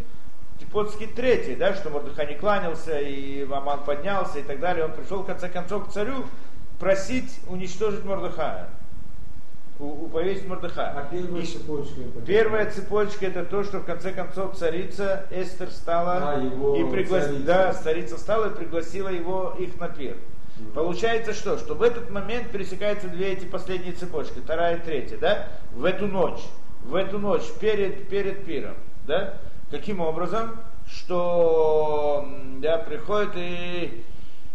Цепочки третьей, да, что Мордыхай не кланялся, и Аман поднялся, и так далее. Он пришел, в конце концов, к царю просить уничтожить Мордыхая. Повесить Мордыхая. А первая цепочка это Первая цепочка это то, что в конце концов царица Эстер стала А, его и пригласила, да, царица стала и пригласила его их на пир. Получается что? Что в этот момент пересекаются две эти последние цепочки, вторая и третья, да? В эту ночь, в эту ночь перед, перед пиром, да? Каким образом? Что да, приходит и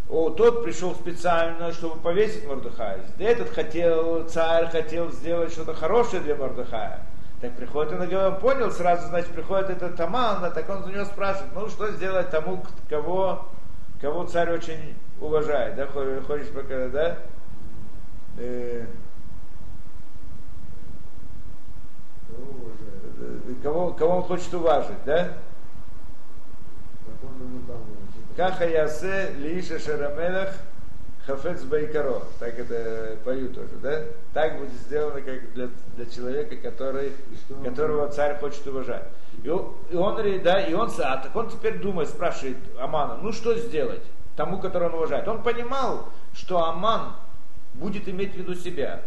о, тот пришел специально, чтобы повесить Мордыхая. Этот хотел, царь хотел сделать что-то хорошее для Мордыхая. Так приходит он он понял сразу, значит, приходит этот Таман, а так он за него спрашивает, ну что сделать тому, кого, кого царь очень уважает, да, Хо- хочешь пока, да? Э, Кого э, кого, кого он хочет уважить, да? Так он ему там, Каха ясе лиша шарамелах хафец байкаро. Так это пою тоже, да? Так будет сделано как для, для человека, который, которого царь хочет уважать. И он, и он, да, и он, а так он теперь думает, спрашивает Амана, ну что сделать тому, которого он уважает. Он понимал, что Аман будет иметь в виду себя.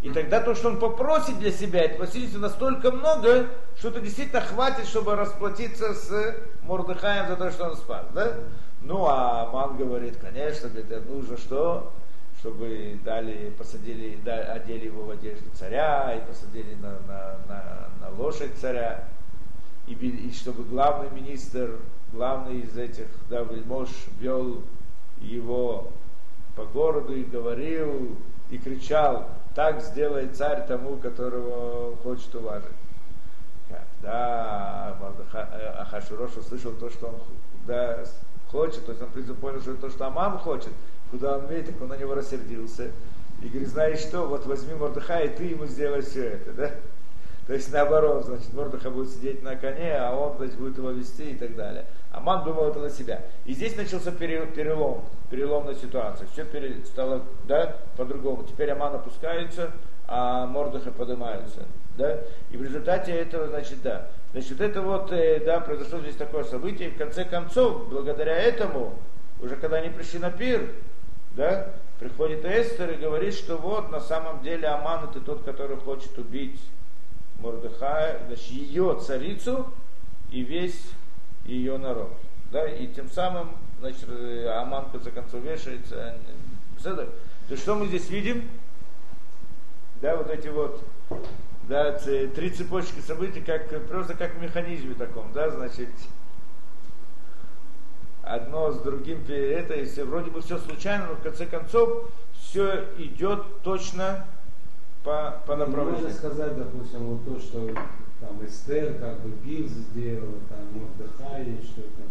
И тогда то, что он попросит для себя, это просится настолько много, что это действительно хватит, чтобы расплатиться с Мордыхаем за то, что он спас. Да? Ну, а Аман говорит, конечно, это нужно что? Чтобы дали, посадили, да, одели его в одежду царя, и посадили на, на, на, на лошадь царя. И, и чтобы главный министр, главный из этих, да, вельмож вел его по городу и говорил, и кричал, так сделает царь тому, которого хочет уважить. Когда э, Ахашвирош услышал то, что он да, хочет, то есть он в принципе понял, что это то, что Аман хочет, куда он видит, так он на него рассердился. И говорит, знаешь что, вот возьми Мордыха, и ты ему сделай все это, да? То есть наоборот, значит, Мордыха будет сидеть на коне, а он, значит, будет его вести и так далее. Аман думал это на себя. И здесь начался пере- перелом, переломная ситуация. Все пере- стало, да, по-другому. Теперь Аман опускается, а Мордыха поднимается. Да? И в результате этого, значит, да. Значит, это вот, э, да, произошло здесь такое событие. В конце концов, благодаря этому, уже когда они пришли на пир, да, приходит Эстер и говорит, что вот на самом деле Аман это тот, который хочет убить Мордыхая, значит, ее царицу и весь ее народ. Да, и тем самым, значит, э, Аман в конце концов вешается. Беседа? То есть что мы здесь видим? Да, вот эти вот да, три цепочки событий, как, просто как в механизме таком, да, значит, одно с другим, это, и все, вроде бы все случайно, но в конце концов все идет точно по, по направлению. Можно сказать, допустим, вот то, что там Эстер как бы пир сделала, там Мордыхай что-то.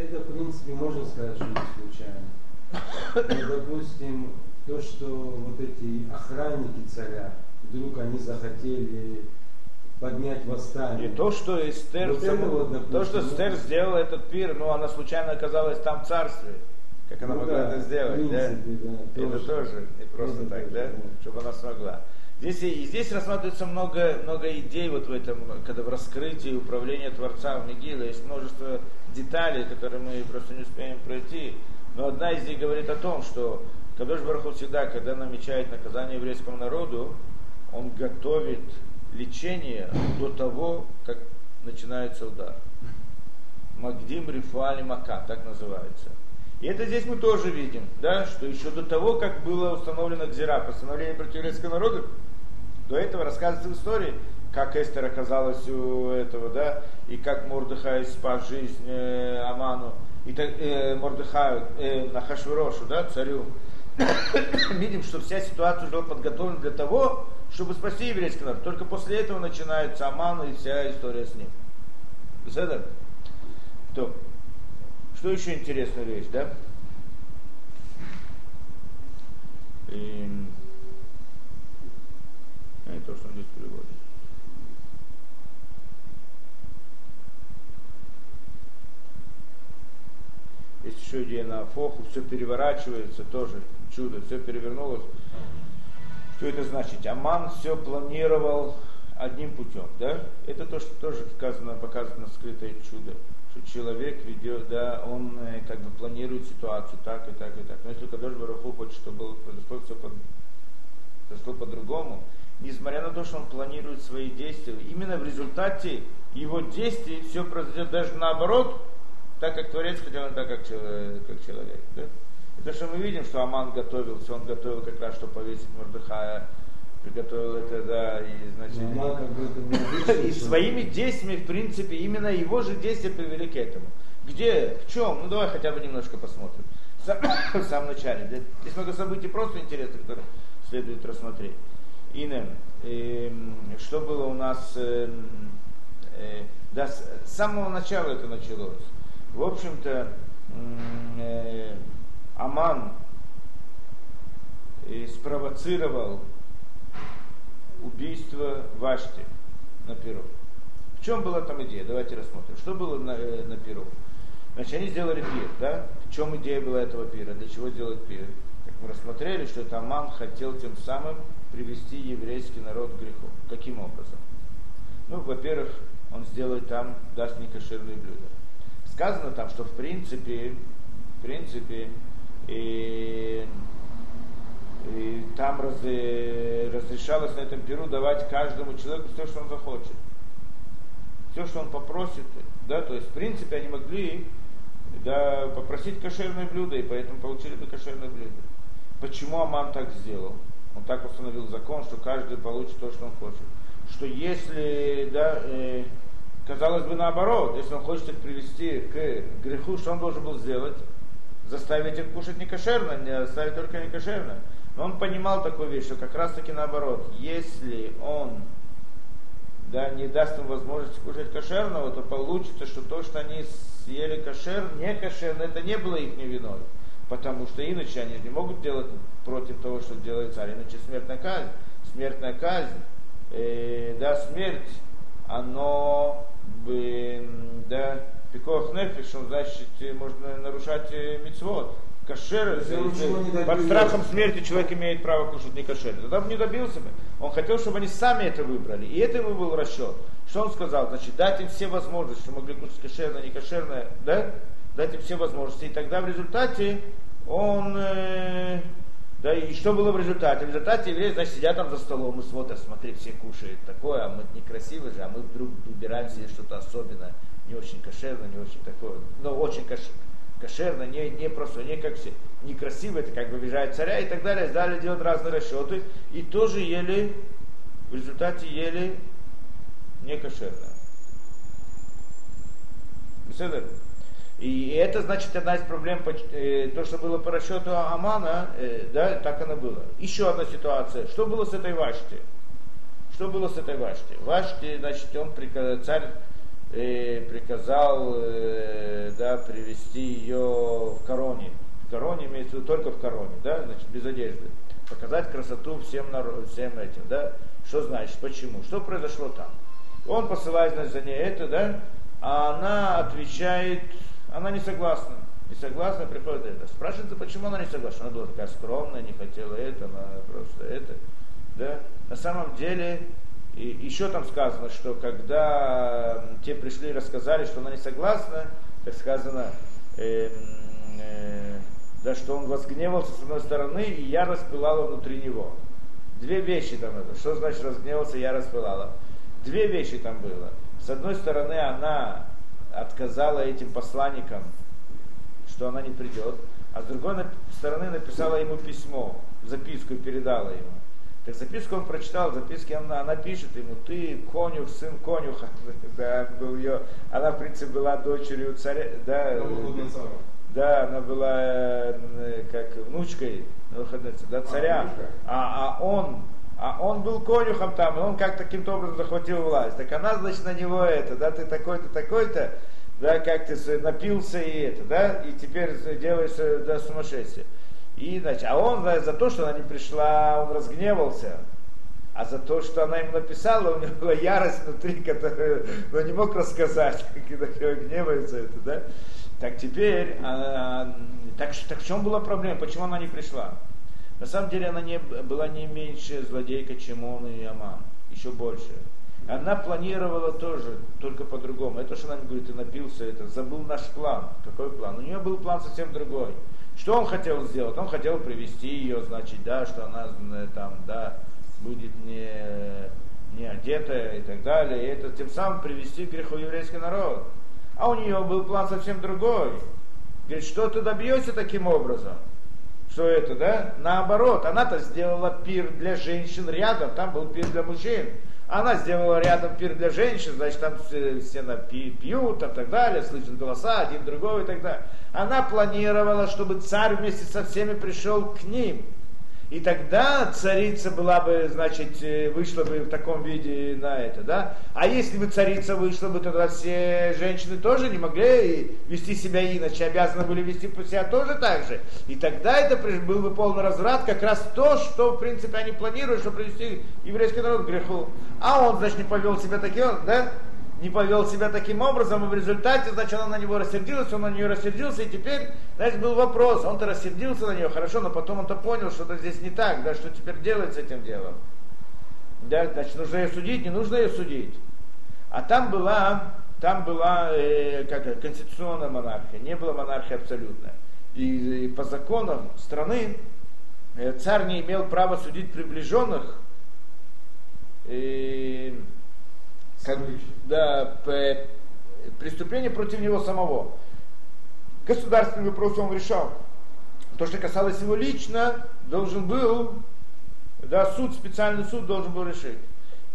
Это, в принципе, можно сказать, что не случайно. Но, допустим, то, что вот эти охранники царя, вдруг они захотели поднять восстание. И то, что Эстер, Вот сама- это вот, допустим, то, что ну, Эстер сделала этот пир, ну, она случайно оказалась там в царстве. Как она Ну могла да, это сделать, в да? принципе, да, Это тоже. тоже не просто Это так, тоже, да? да. Чтобы она смогла. Здесь, и и здесь рассматривается много, много идей вот в этом, когда в раскрытии управления Творца в Мегиле есть множество деталей, которые мы просто не успеем пройти. Но одна из них говорит о том, что Кадош Бараху всегда, когда намечает наказание еврейскому народу, он готовит лечение до того, как начинается удар. Магдим Рифуали Мака, так называется. И это здесь мы тоже видим, да, что еще до того, как было установлено Гзира, постановление против еврейского народа, до этого рассказывается в истории, как Эстер оказалась у этого, да, и как Мордыхай спас жизнь э, Аману, и так, э, Мордыхаю, э, Нахашвирошу, да, царю. Видим, что вся ситуация уже была подготовлена для того, чтобы спасти еврейский народ. Только после этого начинается Аман и вся история с ним. Беседа? То. Что еще интересная вещь, да? И... А, не то, что он здесь переводит. Есть еще идея на Афоху, все переворачивается, тоже чудо, все перевернулось. Что это значит? Аман все планировал одним путем, да? Это то, что тоже сказано, показано скрытое чудо, что человек ведет, да, он э, как бы планирует ситуацию так и так и так. Но если Кадош Бараху хочет, чтобы произошло все под, произошло по-другому, несмотря на то, что он планирует свои действия, именно в результате его действий все произойдет даже наоборот, так как Творец хотел, и так как человек. Как человек да? Это что мы видим, что Аман готовился, он готовил как раз, чтобы повесить Мордыхая, приготовил это, да, и значит... Но она как бы И своими действиями, в принципе, именно его же действия привели к этому. Где, в чем? Ну давай хотя бы немножко посмотрим. В сам- В самом начале. Да, Здесь много событий просто интересных, которые следует рассмотреть. Инем, эм, что было у нас, эм, э, да, с самого начала это началось. В общем-то, э, Аман э, спровоцировал убийство Вашти на Перу. В чем была там идея? Давайте рассмотрим. Что было на, э, на Перу? Значит, они сделали пир, да? В чем идея была этого пира? Для чего сделать пир? Как мы рассмотрели, что это Аман хотел тем самым привести еврейский народ к греху. Каким образом? Ну, во-первых, он сделает там, даст некошерные блюда. Сказано там, что в принципе, в принципе, и, и там раз- разрешалось на этом перу давать каждому человеку все, что он захочет. Все, что он попросит. Да, то есть, в принципе, они могли да, попросить кошерное блюдо, и поэтому получили бы кошерное блюдо. Почему Аман так сделал? Он так установил закон, что каждый получит то, что он хочет. Что если, да, э, казалось бы наоборот, если он хочет их привести к греху, что он должен был сделать? Заставить их кушать не кошерно, не оставить только не кошерно. Но он понимал такую вещь, что как раз таки наоборот, если он да, не даст им возможности кушать кошерного, то получится, что то, что они съели кошер, не кошерно, это не было их виной. Потому что иначе они не могут делать против того, что делает царь. Иначе смертная казнь. Смертная казнь, э, да, смерть, оно да, пикох нефиш, он, значит, э, можно нарушать мецвод. Кошер, Если он ничего не под страхом смерти человек имеет право кушать не кошер. Тогда бы не добился бы. Он хотел, чтобы они сами это выбрали. И это его был расчет. Что он сказал? Значит, дать им все возможности, что могли кушать кошерное, не кошерное, да? Дать им все возможности. И тогда в результате он, э, да, и что было в результате? В результате евреи, значит, сидят там за столом и смотрят, смотри, все кушают такое, а мы некрасивые же, а мы вдруг выбираем себе что-то особенное, не очень кошерное, не очень такое, но очень кошерное кошерно, не, не просто, не как все, некрасиво, это как бы обижает царя и так далее, далее делают разные расчеты, и тоже ели в результате ели некошерно. Беседа? И это значит одна из проблем, э, то, что было по расчету Амана, э, да, так оно было. Еще одна ситуация. Что было с этой Вашти? Что было с этой Вашти? Вашти, значит, он приказ, царь э, приказал да, привести ее в короне. В короне имеется в виду только в короне, да, значит, без одежды. Показать красоту всем, народ, всем этим, да. Что значит, почему? Что произошло там? Он посылает, значит, за ней это, да, а она отвечает, она не согласна. Не согласна, приходит это. Спрашивается, почему она не согласна. Она была такая скромная, не хотела это, она просто это. Да? На самом деле, и еще там сказано, что когда те пришли и рассказали, что она не согласна, так сказано, э, э, да, что он возгневался с одной стороны, и я распылала внутри него. Две вещи там это. Что значит разгневался, я распылала? Две вещи там было. С одной стороны, она отказала этим посланникам, что она не придет, а с другой стороны написала ему письмо, записку передала ему. Так записку он прочитал, записки она, она пишет ему, ты конюх, сын конюха, да, был ее, она в принципе была дочерью царя, да, да, она была э, как внучкой да, царя, а, а он а он был конюхом там, и он как таким-то образом захватил власть. Так она, значит, на него это, да, ты такой-то, такой-то, да, как ты напился и это, да, и теперь делаешь да, сумасшествие. И, значит, а он за, за то, что она не пришла, он разгневался. А за то, что она ему написала, у него была ярость внутри, которую он не мог рассказать, когда гневается это, да. Так теперь, а, так, так в чем была проблема, почему она не пришла? На самом деле она не, была не меньше злодейка, чем он и Аман, еще больше. Она планировала тоже, только по-другому. Это что она говорит, ты напился, это забыл наш план. Какой план? У нее был план совсем другой. Что он хотел сделать? Он хотел привести ее, значит, да, что она э, там, да, будет не, не одетая и так далее. И это тем самым привести к греху еврейский народ. А у нее был план совсем другой. Говорит, что ты добьешься таким образом? Что это, да? Наоборот, она-то сделала пир для женщин рядом, там был пир для мужчин. Она сделала рядом пир для женщин, значит, там все, все пьют и так далее, слышат голоса, один другой и так далее. Она планировала, чтобы царь вместе со всеми пришел к ним. И тогда царица была бы, значит, э, вышла бы в таком виде на это, да? А если бы царица вышла бы, тогда все женщины тоже не могли вести себя иначе, обязаны были вести себя тоже так же. И тогда это был бы полный разврат, как раз то, что, в принципе, они планируют, чтобы привести еврейский народ к греху. А он, значит, не повел себя таким, да? Не повел себя таким образом, и в результате, значит, она на него рассердилась, он на нее рассердился, и теперь, значит, был вопрос, он-то рассердился на нее, хорошо, но потом он-то понял, что-то здесь не так, да, что теперь делать с этим делом. Да, значит, нужно ее судить, не нужно ее судить. А там была, там была э, как конституционная монархия, не была монархия абсолютная. И, и по законам страны э, царь не имел права судить приближенных, э, как, да, преступление против него самого. Государственный вопрос он решал. То, что касалось его лично, должен был, да, суд, специальный суд должен был решить.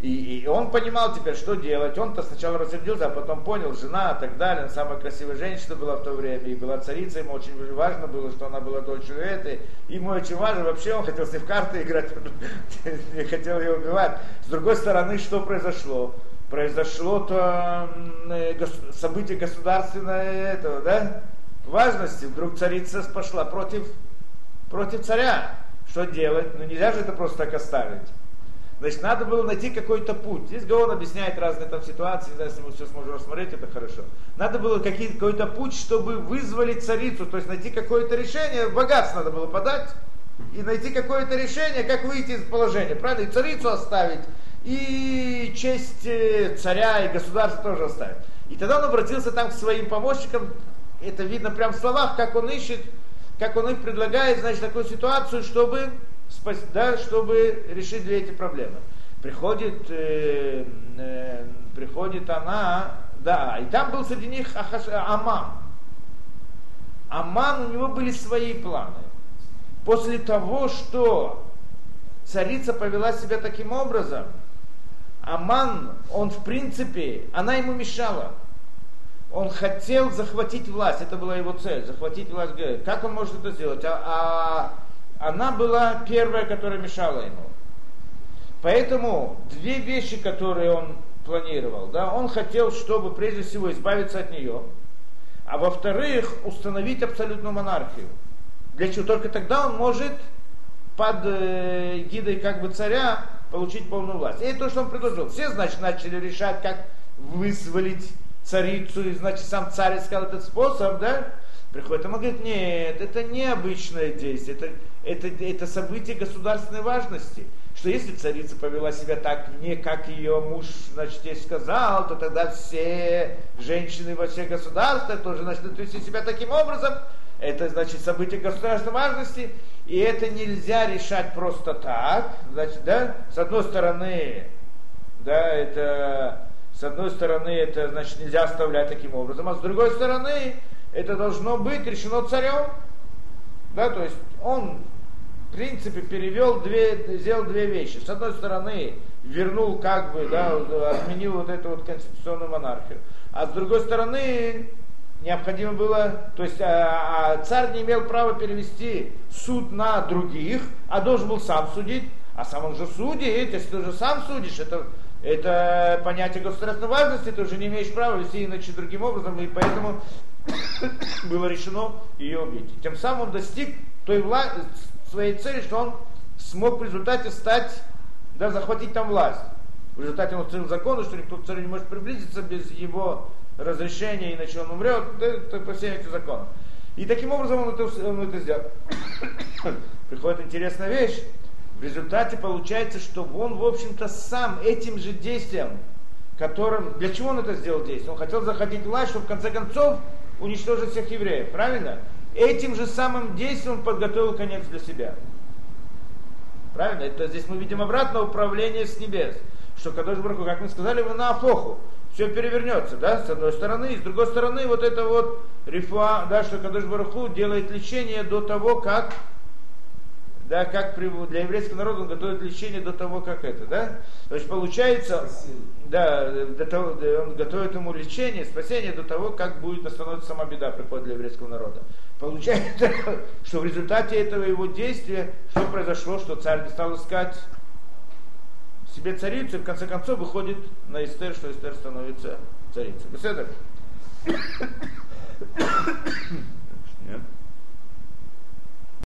И, и он понимал теперь, что делать. Он-то сначала рассердился, а потом понял, жена и так далее, самая красивая женщина была в то время, и была царица, ему очень важно было, что она была дочерью этой. Ему очень важно, вообще он хотел с ней в карты играть, не хотел ее убивать. С другой стороны, что произошло? Произошло то э, событие государственное этого, да, важности. Вдруг царица пошла против, против царя. Что делать? Ну нельзя же это просто так оставить. Значит, надо было найти какой-то путь. Здесь Гаон объясняет разные там ситуации, не знаю, если мы все сможем рассмотреть, это хорошо. Надо было какой-то путь, чтобы вызволить царицу, то есть найти какое-то решение, богатство надо было подать, и найти какое-то решение, как выйти из положения, правильно? И царицу оставить, и честь э, царя и государства тоже оставит. И тогда он обратился там к своим помощникам, это видно прямо в словах, как он ищет, как он их предлагает, значит, такую ситуацию, чтобы, спас, да, чтобы решить две эти проблемы. Приходит, э, э, приходит она, да, и там был среди них Ахаш, Аман. Аман, у него были свои планы. После того, что царица повела себя таким образом – Аман, он в принципе, она ему мешала. Он хотел захватить власть, это была его цель, захватить власть. Как он может это сделать? А, а она была первая, которая мешала ему. Поэтому две вещи, которые он планировал, да, он хотел, чтобы прежде всего избавиться от нее, а во-вторых, установить абсолютную монархию. Для чего? Только тогда он может под э, гидой как бы царя получить полную власть. И то, что он предложил. Все, значит, начали решать, как вызволить царицу, и, значит, сам царь искал этот способ, да? Приходит, он говорит, нет, это необычное действие, это, это, это событие государственной важности. Что если царица повела себя так, не как ее муж, значит, ей сказал, то тогда все женщины во всех государствах тоже начнут вести себя таким образом. Это, значит, событие государственной важности, и это нельзя решать просто так. Значит, да, с одной стороны, да, это, с одной стороны, это, значит, нельзя оставлять таким образом, а с другой стороны, это должно быть решено царем. Да, то есть он, в принципе, перевел две, сделал две вещи. С одной стороны, вернул как бы, да, отменил вот эту вот конституционную монархию. А с другой стороны, необходимо было, то есть а, а царь не имел права перевести суд на других, а должен был сам судить, а сам он же судит, если ты уже сам судишь, это, это понятие государственной важности, ты уже не имеешь права вести иначе другим образом, и поэтому было решено ее убить. Тем самым он достиг той вла- своей цели, что он смог в результате стать, да, захватить там власть. В результате он установил законы, что никто к царю не может приблизиться без его разрешения, иначе он умрет, это по всем этим законам. И таким образом он это, он это сделал. Приходит интересная вещь. В результате получается, что он, в общем-то, сам этим же действием, которым... Для чего он это сделал действие? Он хотел захватить власть, чтобы в конце концов уничтожить всех евреев, правильно? Этим же самым действием он подготовил конец для себя. Правильно? Это здесь мы видим обратное управление с небес. Что Кадош как мы сказали, вы на Афоху. Все перевернется, да, с одной стороны. И с другой стороны, вот это вот рифуа, да, что Кадош Барху делает лечение до того, как да, как для еврейского народа он готовит лечение до того, как это, да? То есть получается, да, до того, он готовит ему лечение, спасение до того, как будет остановиться сама беда приходит для еврейского народа. Получается, что в результате этого его действия, что произошло, что царь стал искать себе царицу, и в конце концов выходит на Эстер, что Эстер становится царицей. Беседа?